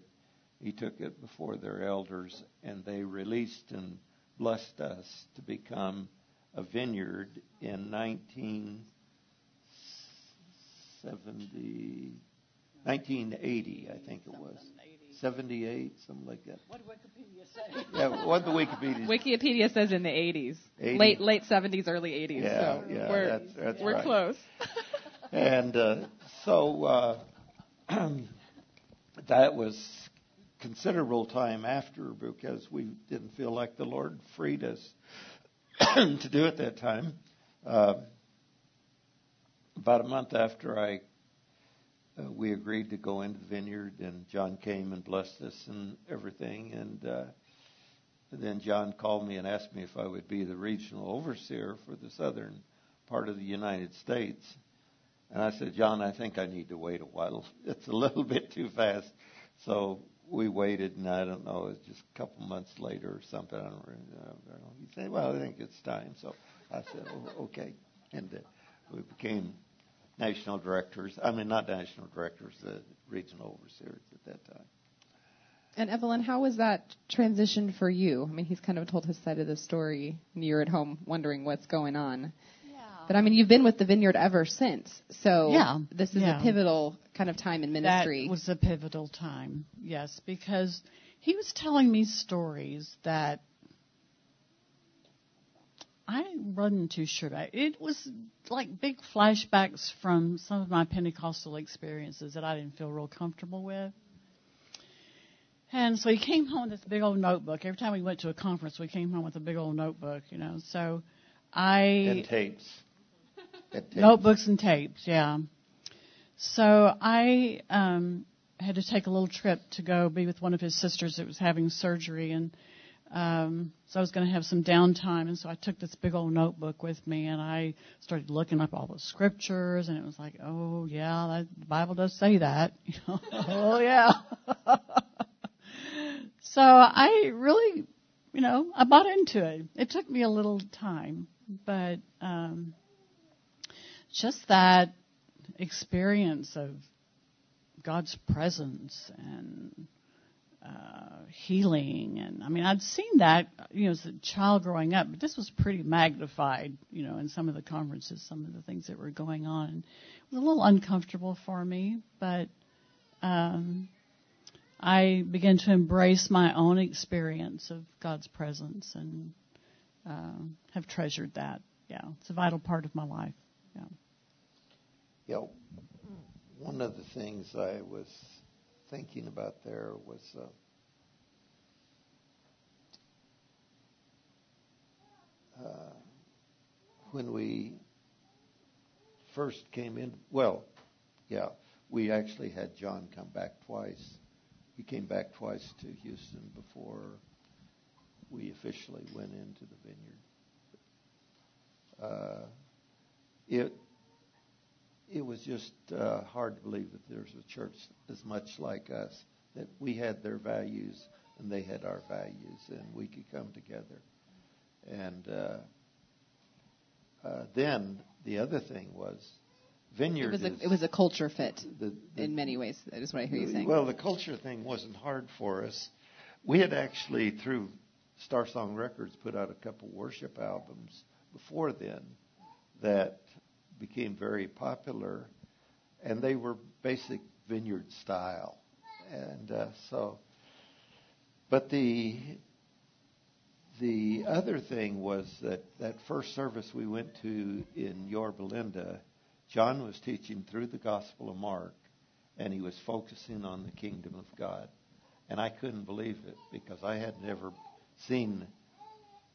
He took it before their elders, and they released and blessed us to become a vineyard in 1970, 1980, I think it was. 78, something like that. What did Wikipedia say? Yeah, what the Wikipedia. Wikipedia says in the 80s, 80s. late late 70s, early 80s. Yeah, so yeah, we're that's- that's we're right. close. And uh, so uh, that was considerable time after because we didn't feel like the Lord freed us to do at that time. Uh, about a month after I uh, we agreed to go into the vineyard, and John came and blessed us and everything. And uh, then John called me and asked me if I would be the regional overseer for the southern part of the United States. And I said, John, I think I need to wait a while. It's a little bit too fast. So we waited, and I don't know, it was just a couple months later or something. I don't, know. He said, Well, I think it's time. So I said, oh, Okay. And uh, we became national directors. I mean, not national directors, the regional overseers at that time. And Evelyn, how was that transition for you? I mean, he's kind of told his side of the story, and you're at home wondering what's going on. Yeah. But I mean, you've been with the vineyard ever since. So Yeah, this is yeah. a pivotal kind of time in ministry. That was a pivotal time, yes, because he was telling me stories that I wasn't too sure about. It was like big flashbacks from some of my Pentecostal experiences that I didn't feel real comfortable with. And so he came home with this big old notebook. Every time we went to a conference, we came home with a big old notebook, you know. So I And tapes. Notebooks and tapes, yeah. So I um, had to take a little trip to go be with one of his sisters that was having surgery, and um, so I was going to have some downtime, and so I took this big old notebook with me, and I started looking up all the scriptures, and it was like, oh yeah, that, the Bible does say that, you know. oh yeah. so I really, you know, I bought into it. It took me a little time, but. Um, just that experience of God's presence and uh, healing, and I mean, I'd seen that, you know, as a child growing up, but this was pretty magnified, you know, in some of the conferences, some of the things that were going on. It was a little uncomfortable for me, but um, I began to embrace my own experience of God's presence and uh, have treasured that. Yeah, it's a vital part of my life. Yeah. Yeah, one of the things I was thinking about there was uh, uh, when we first came in. Well, yeah, we actually had John come back twice. He came back twice to Houston before we officially went into the vineyard. Uh, it it was just uh, hard to believe that there's a church as much like us that we had their values and they had our values and we could come together. And uh, uh, then the other thing was vineyard. It was a, is- it was a culture fit the, the, in many ways. That is what I hear you saying. well, the culture thing wasn't hard for us. We had actually, through Star Song Records, put out a couple worship albums before then that became very popular, and they were basic vineyard style. And uh, so, but the the other thing was that that first service we went to in Yorba Linda, John was teaching through the Gospel of Mark, and he was focusing on the kingdom of God. And I couldn't believe it because I had never seen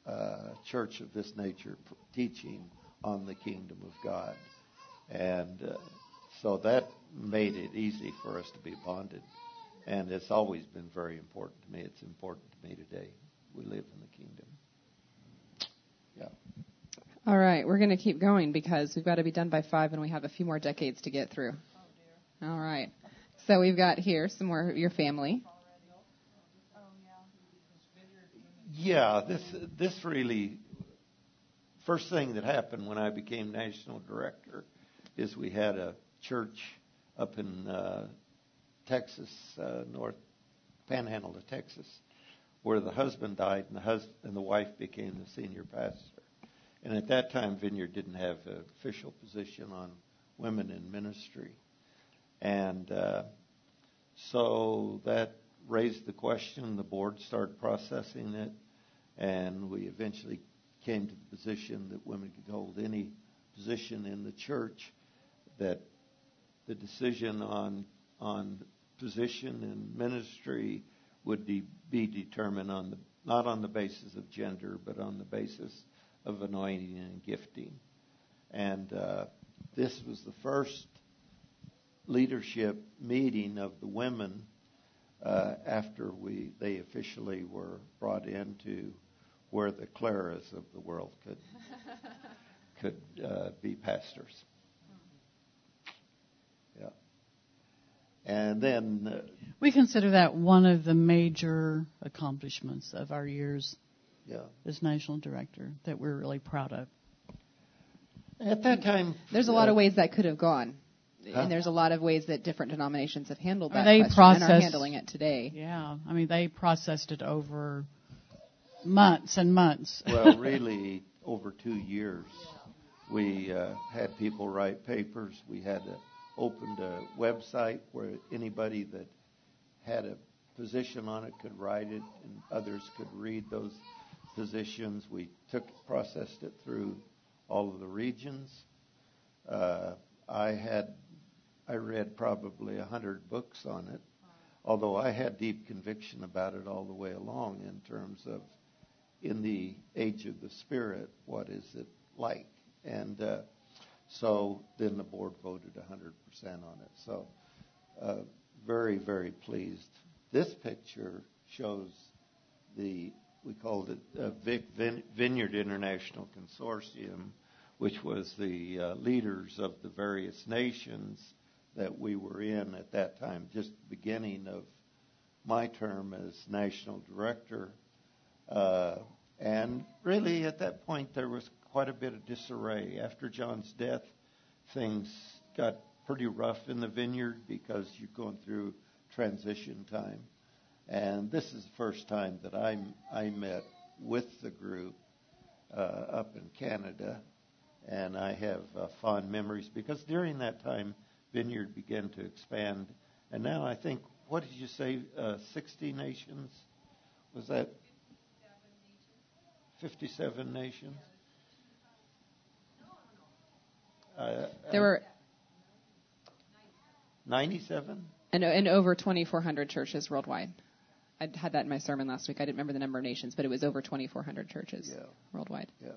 a church of this nature teaching on the kingdom of God. And uh, so that made it easy for us to be bonded. And it's always been very important to me. It's important to me today. We live in the kingdom. Yeah. All right, we're going to keep going because we've got to be done by five, and we have a few more decades to get through. All right. So we've got here some more of your family. Yeah, this this really first thing that happened when I became national director is we had a church up in uh, Texas, uh, North Panhandle of Texas, where the husband died and the hus- and the wife became the senior pastor. And at that time, Vineyard didn't have an official position on women in ministry, and uh, so that raised the question. The board started processing it, and we eventually came to the position that women could hold any position in the church. That the decision on on position in ministry would de- be determined on the not on the basis of gender, but on the basis of anointing and gifting. And uh, this was the first leadership meeting of the women uh, after we they officially were brought into where the Claras of the world could could uh, be pastors. Yeah, and then uh, We consider that one of the major accomplishments of our years yeah, as national director that we're really proud of. at that time There's a lot of uh, ways that could have gone. Huh? And there's a lot of ways that different denominations have handled I that mean, they question and are handling it today. Yeah, I mean they processed it over months and months. well, really, over two years, we uh, had people write papers. We had uh, opened a website where anybody that had a position on it could write it, and others could read those positions. We took processed it through all of the regions. Uh, I had I read probably a hundred books on it, although I had deep conviction about it all the way along in terms of in the age of the Spirit, what is it like? And uh, so then the board voted 100% on it. So uh, very, very pleased. This picture shows the, we called it uh, Vic Vineyard International Consortium, which was the uh, leaders of the various nations that we were in at that time, just the beginning of my term as national director. Uh, and really, at that point, there was quite a bit of disarray. After John's death, things got pretty rough in the vineyard because you're going through transition time. And this is the first time that I, I met with the group uh, up in Canada. And I have uh, fond memories because during that time, Vineyard began to expand. And now I think, what did you say, uh, 60 nations? Was that 57 nations? Uh, There were 97? and, and over 2,400 churches worldwide. I had that in my sermon last week. I didn't remember the number of nations, but it was over 2,400 churches Yeah. worldwide. Yeah.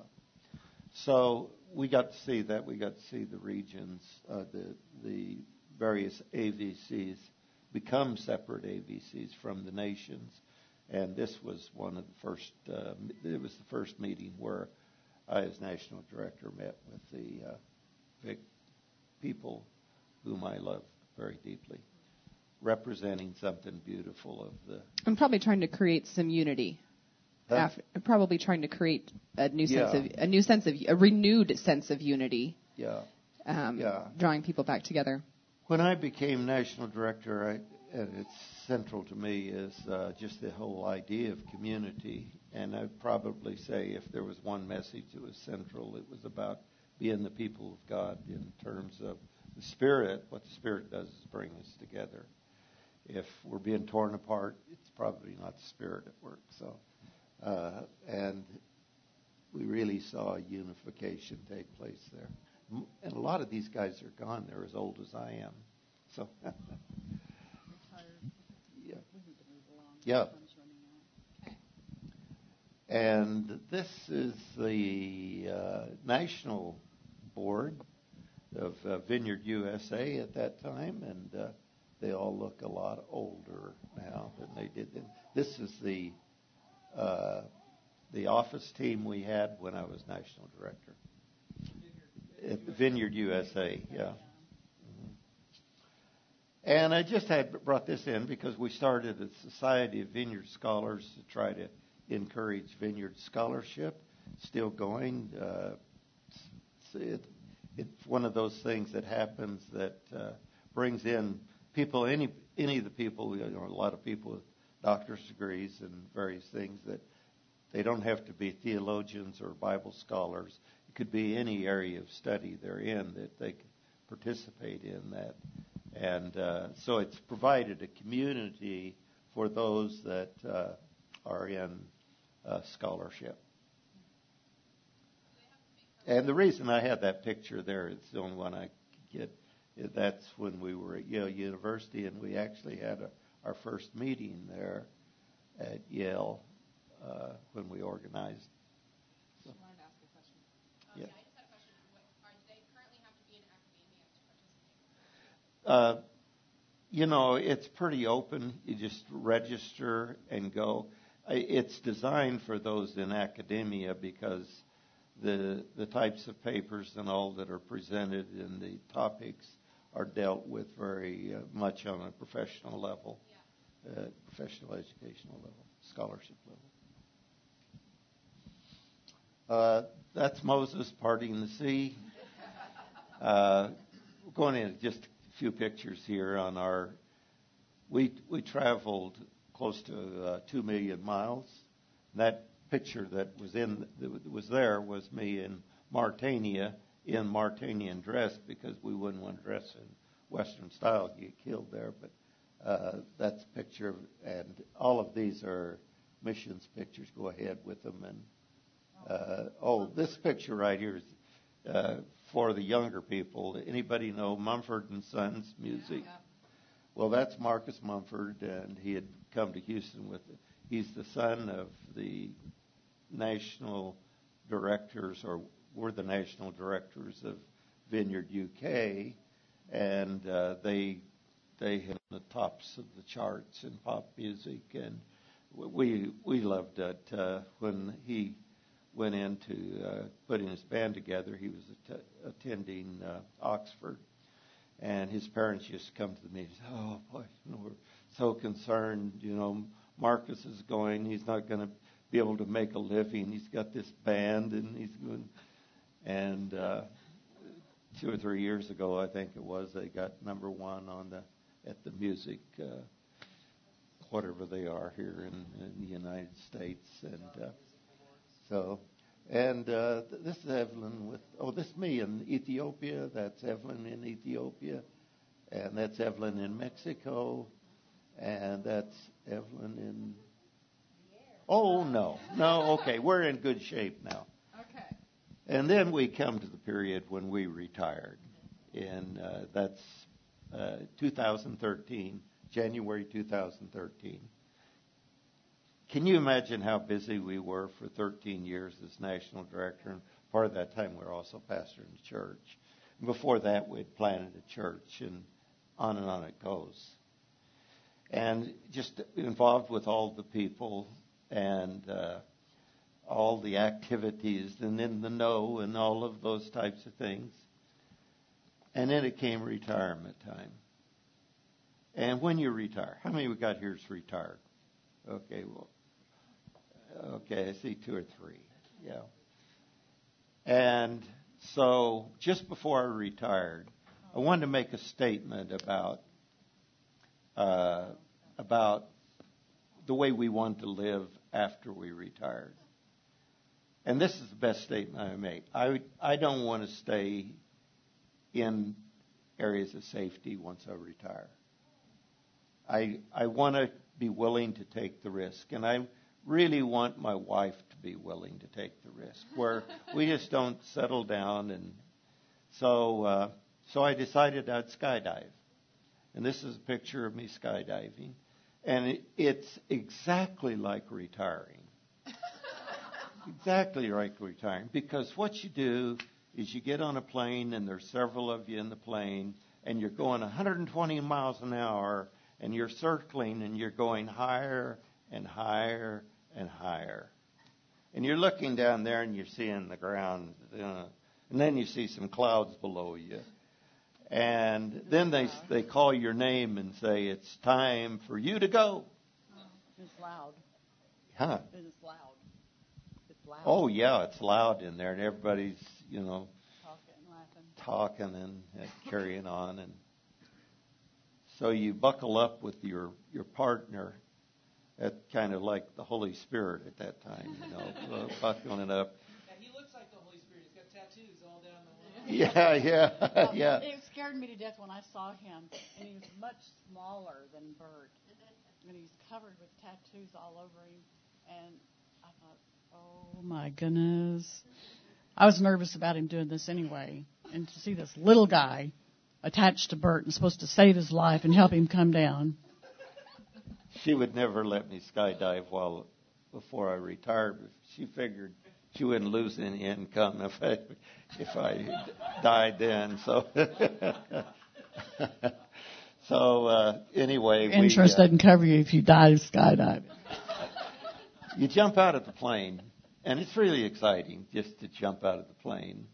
So we got to see that. We got to see the regions, uh, the the various AVCs become separate AVCs from the nations, And this was one of the first. Uh, it was the first meeting where I, as national director, met with the uh, Vic people whom I love very deeply, representing something beautiful of the. I'm probably trying to create some unity. Huh? After, probably trying to create a new sense Yeah. of a new sense of a renewed sense of unity, Yeah. um, Yeah. drawing people back together. When I became national director, I, and it's central to me is uh, just the whole idea of community. And I'd probably say if there was one message that was central, it was about being the people of God in terms of the Spirit. What the Spirit does is bring us together. If we're being torn apart, it's probably not the Spirit at work. So, uh, and we really saw unification take place there. And a lot of these guys are gone. They're as old as I am. So, yeah. And this is the uh, national board of uh, Vineyard USA at that time, and uh, they all look a lot older now than they did then. This is the uh, the office team we had when I was national director. At Vineyard USA, yeah. And I just had brought this in because we started a Society of Vineyard Scholars to try to encourage vineyard scholarship. Still going. Uh, it, it's one of those things that happens that uh, brings in people. Any any of the people, you know, a lot of people with doctor's degrees and various things that they don't have to be theologians or Bible scholars. It could be any area of study they're in that they can participate in that. And uh, so it's provided a community for those that uh, are in uh, scholarship. And the reason I had that picture there, it's the only one I get, that's when we were at Yale University and we actually had a, our first meeting there at Yale uh, when we organized. So, Um, Yeah. yeah. I just had a question. What, are do they currently have to be in academia to participate? Uh, you know, it's pretty open. You just register and go. It's designed for those in academia because the the types of papers and all that are presented and the topics are dealt with very uh, much on a professional level, uh, professional educational level, scholarship level. Uh, that's Moses parting the sea. Uh, we're going into just a few pictures here on our. We we traveled close to uh, two million miles. That picture that was in that was there was me in Mauritania in Mauritanian dress because we wouldn't want to dress in Western style, get killed there. But uh, that's a picture, and all of these are missions pictures. Go ahead with them and. Uh, oh, this picture right here is uh, for the younger people. Anybody know Mumford and Sons music? Well, that's Marcus Mumford, and he had come to Houston with. He's the son of the national directors, or we're the national directors of Vineyard UK, and uh, they they hit the tops of the charts in pop music, and we we loved it uh, when he went into uh, putting his band together. He was att- attending uh, Oxford, and his parents used to come to the meetings. Oh boy, you know, we're so concerned. You know, Marcus is going. He's not going to be able to make a living. He's got this band, and he's going. And uh, two or three years ago, I think it was, they got number one on the at the music. Uh, whatever they are here in, in the United States, and uh, so, and uh, th- this is Evelyn with, oh, this is me in Ethiopia. That's Evelyn in Ethiopia. And that's Evelyn in Mexico. And that's Evelyn in. Oh, no. No, okay. We're in good shape now. Okay. And then we come to the period when we retired. And uh, that's uh, 2013, January 2013. Can you imagine how busy we were for 13 years as national director? And part of that time we were also pastoring the church. And before that, we had planted a church, and on and on it goes. and just involved with all the people and uh, all the activities and in the know and all of those types of things. And then it came retirement time. And when you retire, how many we got here is retired? Okay, well, okay, I see two or three. Yeah. And so just before I retired, I wanted to make a statement about uh, about the way we want to live after we retired. And this is the best statement I make. I I don't want to stay in areas of safety once I retire. I I want to be willing to take the risk, and I really want my wife to be willing to take the risk, where we just don't settle down. And so uh, so I decided I'd skydive, and this is a picture of me skydiving, and it, it's exactly like retiring. exactly like retiring, because what you do is you get on a plane, and there's several of you in the plane, and you're going 120 miles an hour and you're circling and you're going higher and higher and higher. And you're looking down there and you're seeing the ground, uh, and then you see some clouds below you. And then they they call your name and say it's time for you to go. It's loud. Huh? It's loud. It's loud. Oh yeah, it's loud in there, and everybody's you know Talking and laughing. talking and carrying on and so you buckle up with your your partner at kind of like the Holy Spirit at that time, you know, buckling up. Yeah, he looks like the Holy Spirit. He's got tattoos all down the line. Yeah, yeah, yeah. It scared me to death when I saw him, and he was much smaller than Bert, and he's covered with tattoos all over him. And I thought, oh my goodness, I was nervous about him doing this anyway, and to see this little guy attached to Bert and supposed to save his life and help him come down. She would never let me skydive while before I retired. She figured she wouldn't lose any income if I if I died then. So so uh, anyway, Insurance we, uh, doesn't cover you if you die skydiving. you jump out of the plane, and it's really exciting just to jump out of the plane.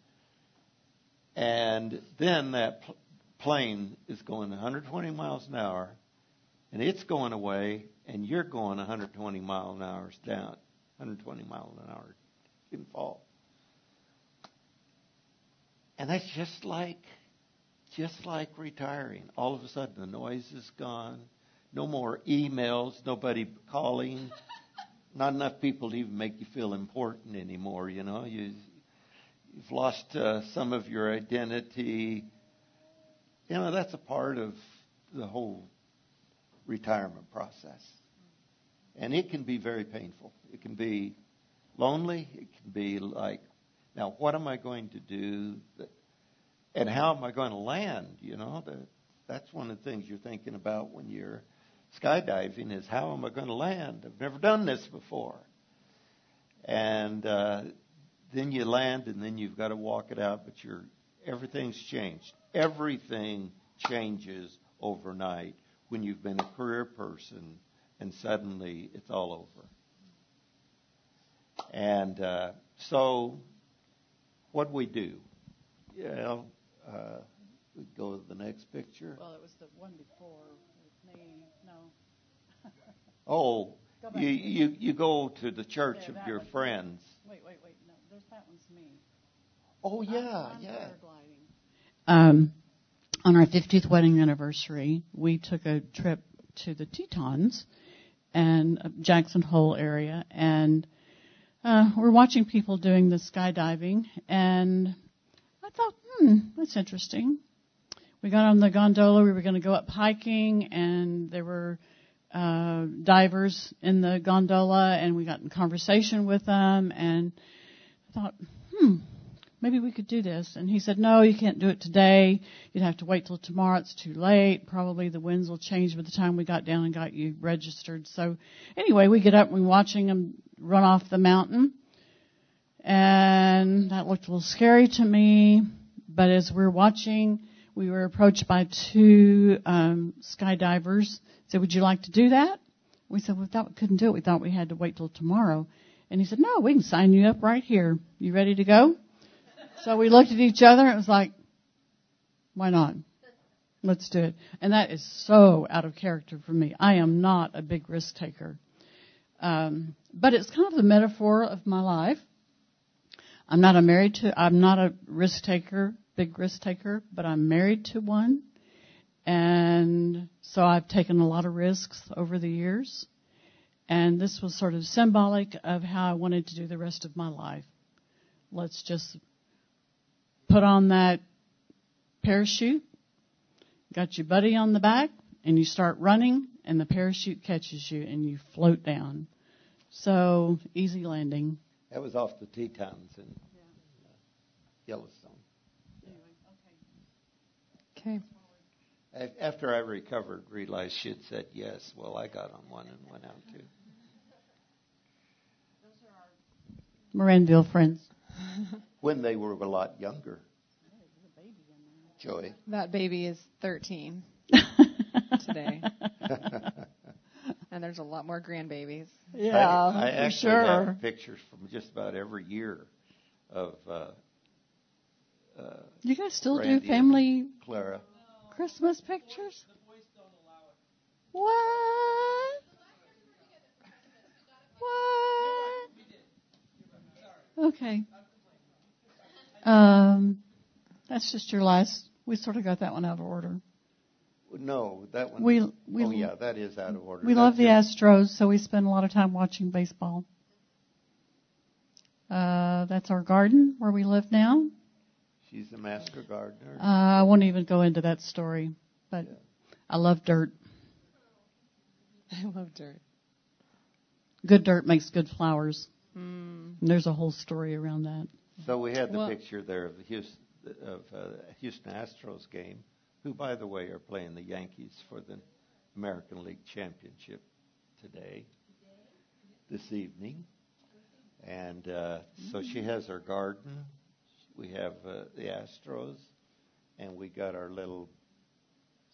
And then that pl- plane is going 120 miles an hour, and it's going away, and you're going 120 miles an hour down, 120 miles an hour. Can fall. And that's just like, just like retiring. All of a sudden, the noise is gone. No more emails. Nobody calling. Not enough people to even make you feel important anymore. You know, you you've lost uh, some of your identity. You know, that's a part of the whole retirement process. And it can be very painful. It can be lonely. It can be like, now what am I going to do? And how am I going to land? You know, that, that's one of the things you're thinking about when you're skydiving is how am I going to land? I've never done this before. And uh, then you land, and then you've got to walk it out. But you're everything's changed. Everything changes overnight when you've been a career person, and suddenly it's all over. And uh, so, what do we do? You know, uh, we go to the next picture. Well, it was the one before with me. No. Oh, you you you go to the church Yeah, of your one. friends. Wait, wait, wait. No, there's that one's me. Oh yeah, I'm yeah. Um, on our 50th wedding anniversary, we took a trip to the Tetons and uh, Jackson Hole area, and uh, we're watching people doing the skydiving, and I thought, hmm, that's interesting. We got on the gondola. We were going to go up hiking, and there were uh, divers in the gondola, and we got in conversation with them, and I thought, maybe we could do this. And he said, no, you can't do it today. You'd have to wait till tomorrow. It's too late. Probably the winds will change by the time we got down and got you registered. So anyway, we get up and we're watching them run off the mountain. And that looked a little scary to me. But as we're watching, we were approached by two um, skydivers. Said, "Would you like to do that?" We said, "We thought we couldn't do it. We thought we had to wait till tomorrow." And he said, "No, we can sign you up right here. You ready to go?" So we looked at each other and it was like, "Why not? Let's do it." And that is so out of character for me. I am not a big risk taker, um, but it's kind of the metaphor of my life. I'm not a married to. I'm not a risk taker, big risk taker, but I'm married to one, and so I've taken a lot of risks over the years. And this was sort of symbolic of how I wanted to do the rest of my life. Let's just put on that parachute, got your buddy on the back, and you start running, and the parachute catches you, and you float down. So easy landing. That was off the Tetons in uh, Yellowstone. Okay. A- After I recovered, realized she'd said yes. Well, I got on one and went out too. Those are our Moranville friends. When they were a lot younger. Joey. That baby is 13 today, and there's a lot more grandbabies. Yeah, I, I for actually sure. have pictures from just about every year of uh, uh, You guys still Randy do family Clara. Christmas pictures? What? What? Okay. Um, that's just your last. We sort of got that one out of order. No, that one. We we oh yeah, that is out of order. we That's love the just- Astros, so we spend a lot of time watching baseball. Uh, that's our garden where we live now. She's the master gardener. Uh, I won't even go into that story, but I love dirt. I love dirt. Good dirt makes good flowers. Mm. And there's a whole story around that. So we had the Well- picture there of the Houston, of uh, Houston Astros game, who, by the way, are playing the Yankees for the American League Championship today, this evening. And uh, so she has her garden. We have uh, the Astros, and we got our little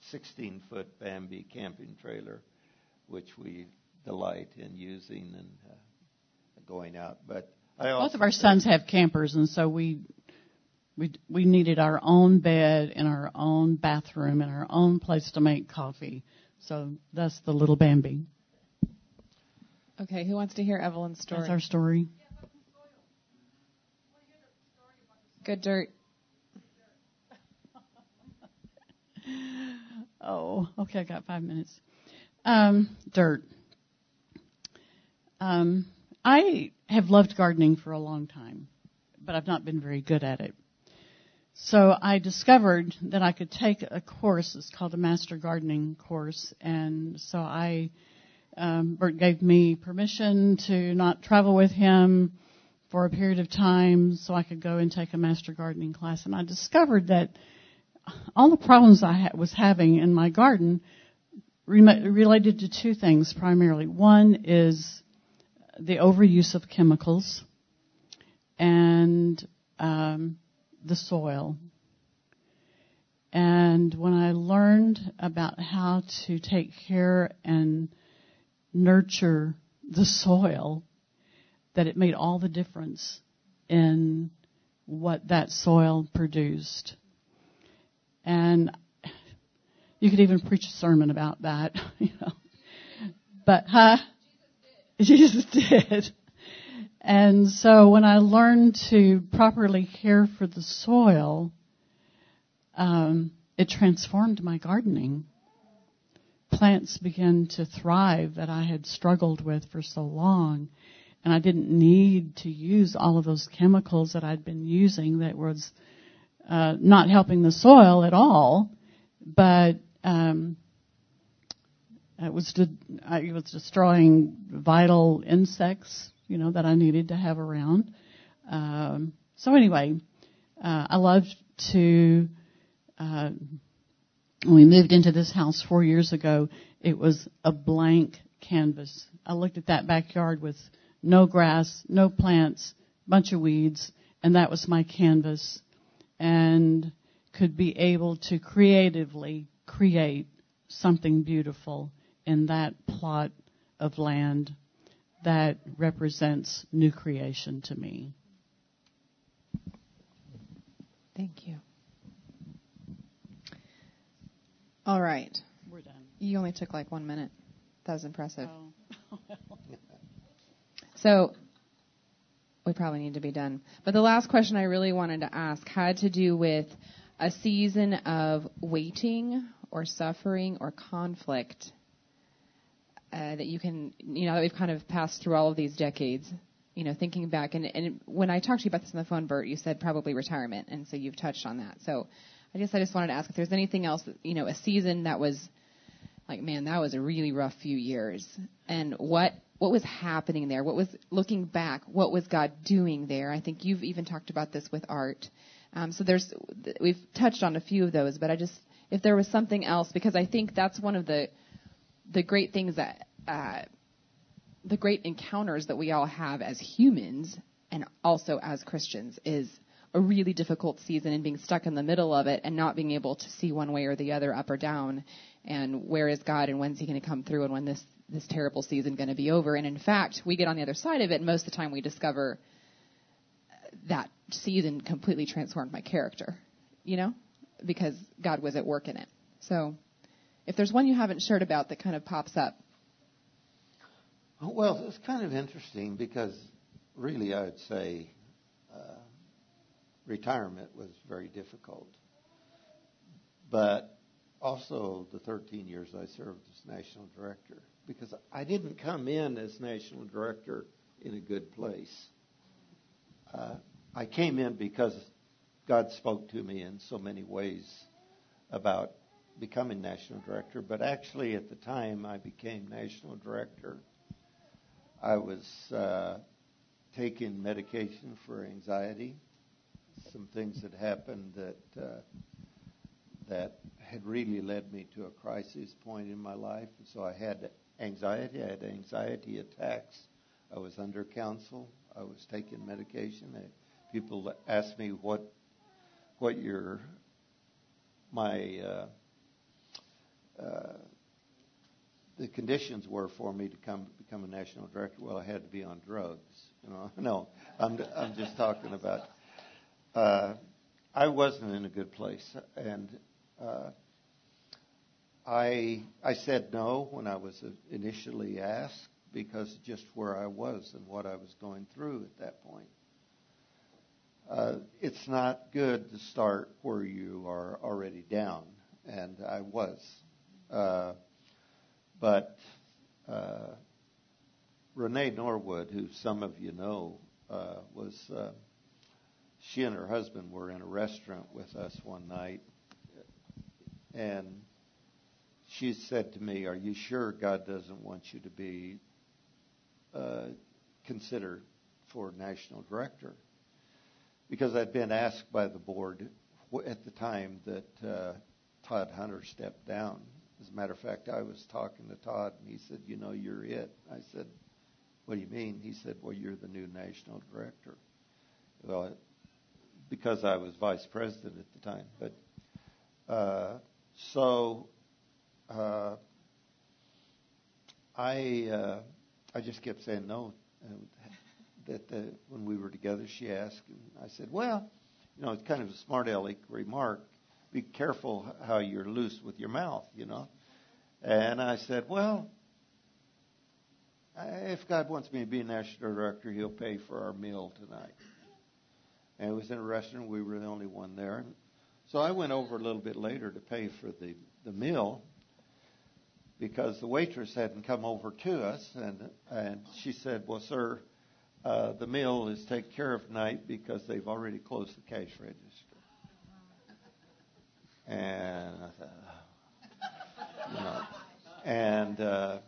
16 foot Bambi camping trailer, which we delight in using and uh, going out. But Both of our sons have campers, and so we we we needed our own bed and our own bathroom and our own place to make coffee. So that's the little Bambi. Okay, who wants to hear Evelyn's story? That's our story. Good dirt. Oh, okay, I got five minutes. Um, dirt. Um, I have loved gardening for a long time, but I've not been very good at it. So I discovered that I could take a course. It's called a master gardening course, and so I um, Bert gave me permission to not travel with him for a period of time, so I could go and take a master gardening class. And I discovered that all the problems I was having in my garden related to two things primarily. One is the overuse of chemicals and um, the soil. And when I learned about how to take care and nurture the soil, that it made all the difference in what that soil produced. And you could even preach a sermon about that, you know. But, huh? Jesus did. And so when I learned to properly care for the soil, um, it transformed my gardening. Plants began to thrive that I had struggled with for so long. And I didn't need to use all of those chemicals that I'd been using that was uh, not helping the soil at all, but um, it was de- it was destroying vital insects, you know, that I needed to have around. Um, so anyway, uh, I loved to. Uh, when we moved into this house four years ago, it was a blank canvas. I looked at that backyard with no grass, no plants, bunch of weeds, and that was my canvas and could be able to creatively create something beautiful in that plot of land that represents new creation to me. Thank you. All right. We're done. You only took like one minute. That was impressive. Oh. So we probably need to be done. But the last question I really wanted to ask had to do with a season of waiting or suffering or conflict uh, that you can, you know, that we've kind of passed through all of these decades. You know, thinking back, and, and when I talked to you about this on the phone, Bert, you said probably retirement, and so you've touched on that. So I guess I just wanted to ask if there's anything else, you know, a season that was like, man, that was a really rough few years, and what what was happening there? What was looking back? What was God doing there? I think you've even talked about this with art. Um, so there's we've touched on a few of those, but I just if there was something else because I think that's one of the the great things that uh, the great encounters that we all have as humans and also as Christians is a really difficult season and being stuck in the middle of it and not being able to see one way or the other, up or down, and where is God and when's He going to come through and when this this terrible season going to be over? And in fact, we get on the other side of it, and most of the time we discover that season completely transformed my character, you know, because God was at work in it. So, if there's one you haven't shared about that kind of pops up, Well, it's kind of interesting because really I would say uh, retirement was very difficult. But also the 13 years I served as national director because I didn't come in as national director in a good place. Uh, I came in because God spoke to me in so many ways about becoming national director, but actually at the time I became national director, I was uh, taking medication for anxiety. Some things had happened that uh, that had really led me to a crisis point in my life, and so I had anxiety. I had anxiety attacks. I was under counsel. I was taking medication. People asked me what what your my uh, uh, the conditions were for me to come become a national director. Well, I had to be on drugs. You know, no, I'm I'm just talking about. Uh, I wasn't in a good place, and uh, I I said no when I was initially asked because just where I was and what I was going through at that point. Uh, it's not good to start where you are already down, and I was. Uh, but uh, Renee Norwood, who some of you know, uh, was uh, she and her husband were in a restaurant with us one night, and she said to me, "Are you sure God doesn't want you to be uh, considered for national director?" Because I'd been asked by the board at the time that uh, Todd Hunter stepped down. As a matter of fact, I was talking to Todd, and he said, "You know, you're it." I said, "What do you mean?" He said, "Well, you're the new national director." Well, because I was vice president at the time, but uh, so uh, I uh, I just kept saying no. That the, when we were together, she asked, and I said, "Well, you know, it's kind of a smart aleck remark. Be careful how you're loose with your mouth, you know." And I said, "Well, if God wants me to be national director, He'll pay for our meal tonight." And it was in a restaurant. We were the only one there. So I went over a little bit later to pay for the, the meal because the waitress hadn't come over to us. And, and she said, Well, sir, uh, the meal is taken care of tonight because they've already closed the cash register. And I thought, you know, and uh,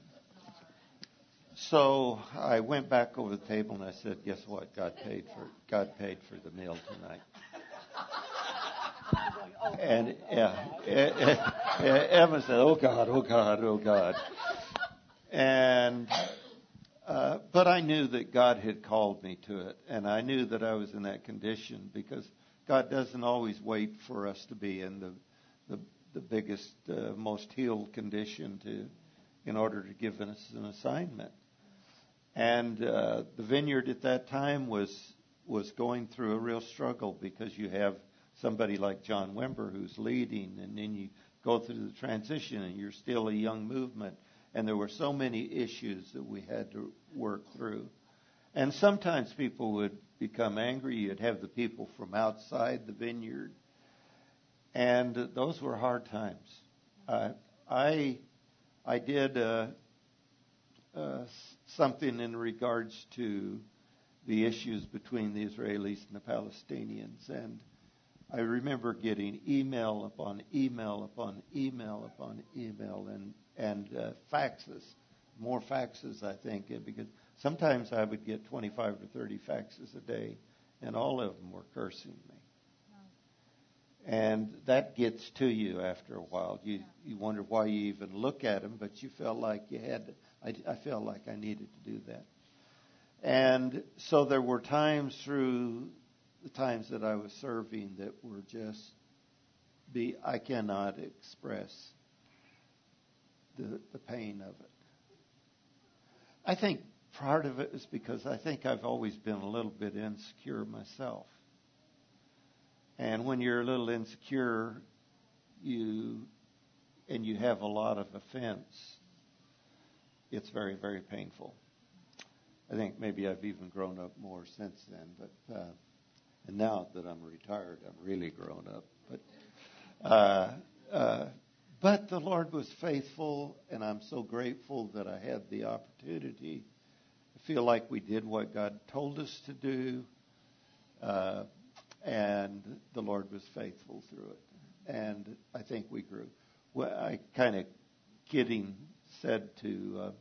so I went back over the table and I said, "Guess what? God paid for God paid for the meal tonight." And yeah, Emma said, "Oh God, oh God, oh God." And uh, but I knew that God had called me to it, and I knew that I was in that condition because God doesn't always wait for us to be in the the, the biggest, uh, most healed condition to, in order to give us an assignment. And uh, the vineyard at that time was was going through a real struggle because you have somebody like John Wimber who's leading, and then you go through the transition, and you're still a young movement, and there were so many issues that we had to work through. And sometimes people would become angry. You'd have the people from outside the vineyard, and those were hard times. Uh, I I did uh, uh, something in regards to the issues between the Israelis and the Palestinians, and I remember getting email upon email upon email upon email and and uh, faxes, more faxes I think, because sometimes I would get 25 or 30 faxes a day, and all of them were cursing me. And that gets to you after a while. You you wonder why you even look at them, but you felt like you had. To, I, I felt like I needed to do that. And so there were times through the times that I was serving that were just be I cannot express the the pain of it. I think part of it is because I think I've always been a little bit insecure myself. And when you're a little insecure, you and you have a lot of offense, it's very, very painful. I think maybe I've even grown up more since then, but uh, and now that I'm retired, I'm really grown up. But uh, uh, but the Lord was faithful, and I'm so grateful that I had the opportunity. I feel like we did what God told us to do. And the Lord was faithful through it. And I think we grew. Well, I kind of kidding said to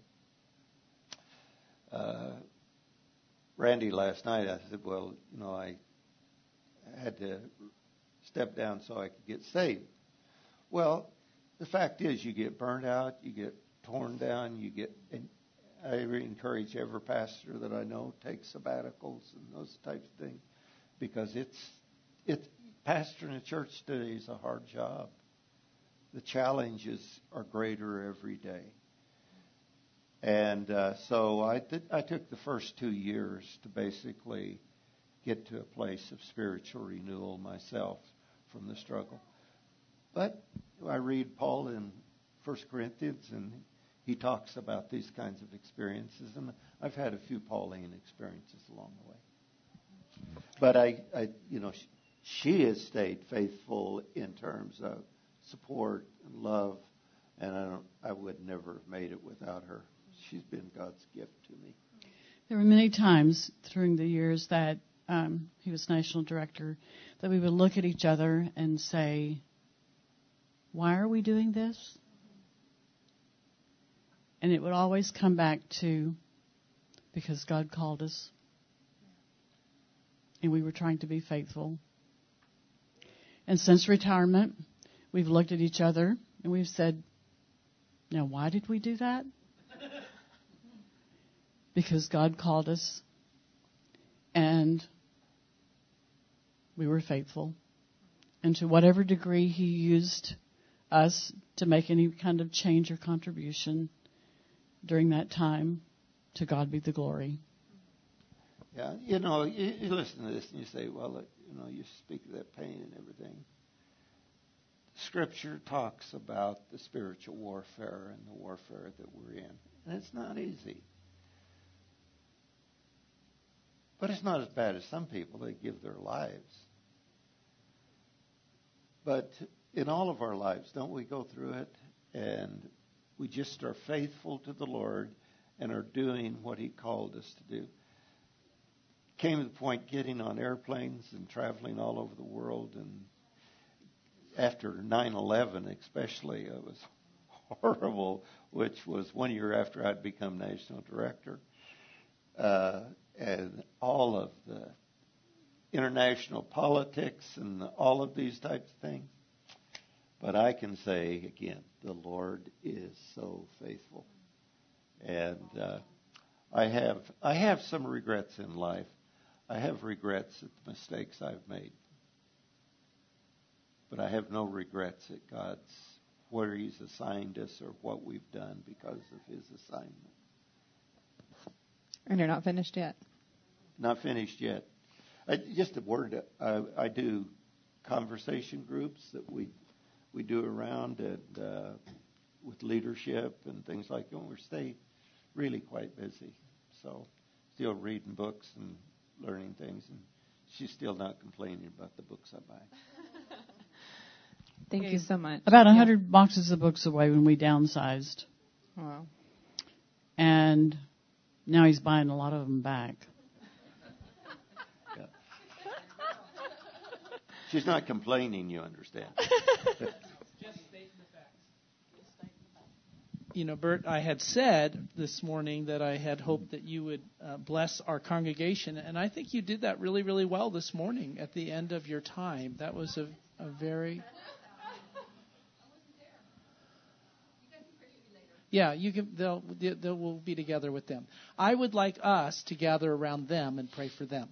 uh, uh, Randy last night, I said, well, you know, I had to step down so I could get saved. Well, the fact is, you get burned out, you get torn down, you get. And I encourage every pastor that I know take sabbaticals and those types of things because it's it pastoring a church today is a hard job. The challenges are greater every day. And uh, so I, I took the first two years to basically get to a place of spiritual renewal myself from the struggle. But I read Paul in First Corinthians, and he talks about these kinds of experiences, and I've had a few Pauline experiences along the way. But I, I you know, she has stayed faithful in terms of support and love, and I don't, I would never have made it without her. She's been God's gift to me. There were many times during the years that um, he was national director that we would look at each other and say, "Why are we doing this?" And it would always come back to because God called us and we were trying to be faithful. And since retirement, we've looked at each other and we've said, now why did we do that? because God called us and we were faithful. And to whatever degree He used us to make any kind of change or contribution during that time, to God be the glory. Yeah, you know, you, you listen to this and you say, well, you know, you speak of that pain and everything. Scripture talks about the spiritual warfare and the warfare that we're in, and it's not easy. But it's not as bad as some people. They give their lives. But in all of our lives, don't we go through it and we just are faithful to the Lord and are doing what He called us to do? Came to the point getting on airplanes and traveling all over the world and after 9/11 especially it was horrible which was one year after I'd become national director. Uh, and all of the international politics and all of these types of things. But I can say again the Lord is so faithful. And uh, I have I have some regrets in life I have regrets at the mistakes I've made. but I have no regrets at God's where He's assigned us or what we've done because of His assignment. And you're not finished yet. Not finished yet. I, just a word. I, I do conversation groups that we we do around and uh, with leadership and things like that. We stay really quite busy. So still reading books and learning things, and she's still not complaining about the books I buy. Thank you so much. About a Yeah. hundred boxes of books away when we downsized, Wow. and now he's buying a lot of them back. Yeah. She's not complaining, you understand. you know, Bert, I had said this morning that I had hoped that you would uh, bless our congregation, and I think you did that really, really well this morning at the end of your time. That was a, a very. Yeah, you can. They'll they, they will be together with them. I would like us to gather around them and pray for them.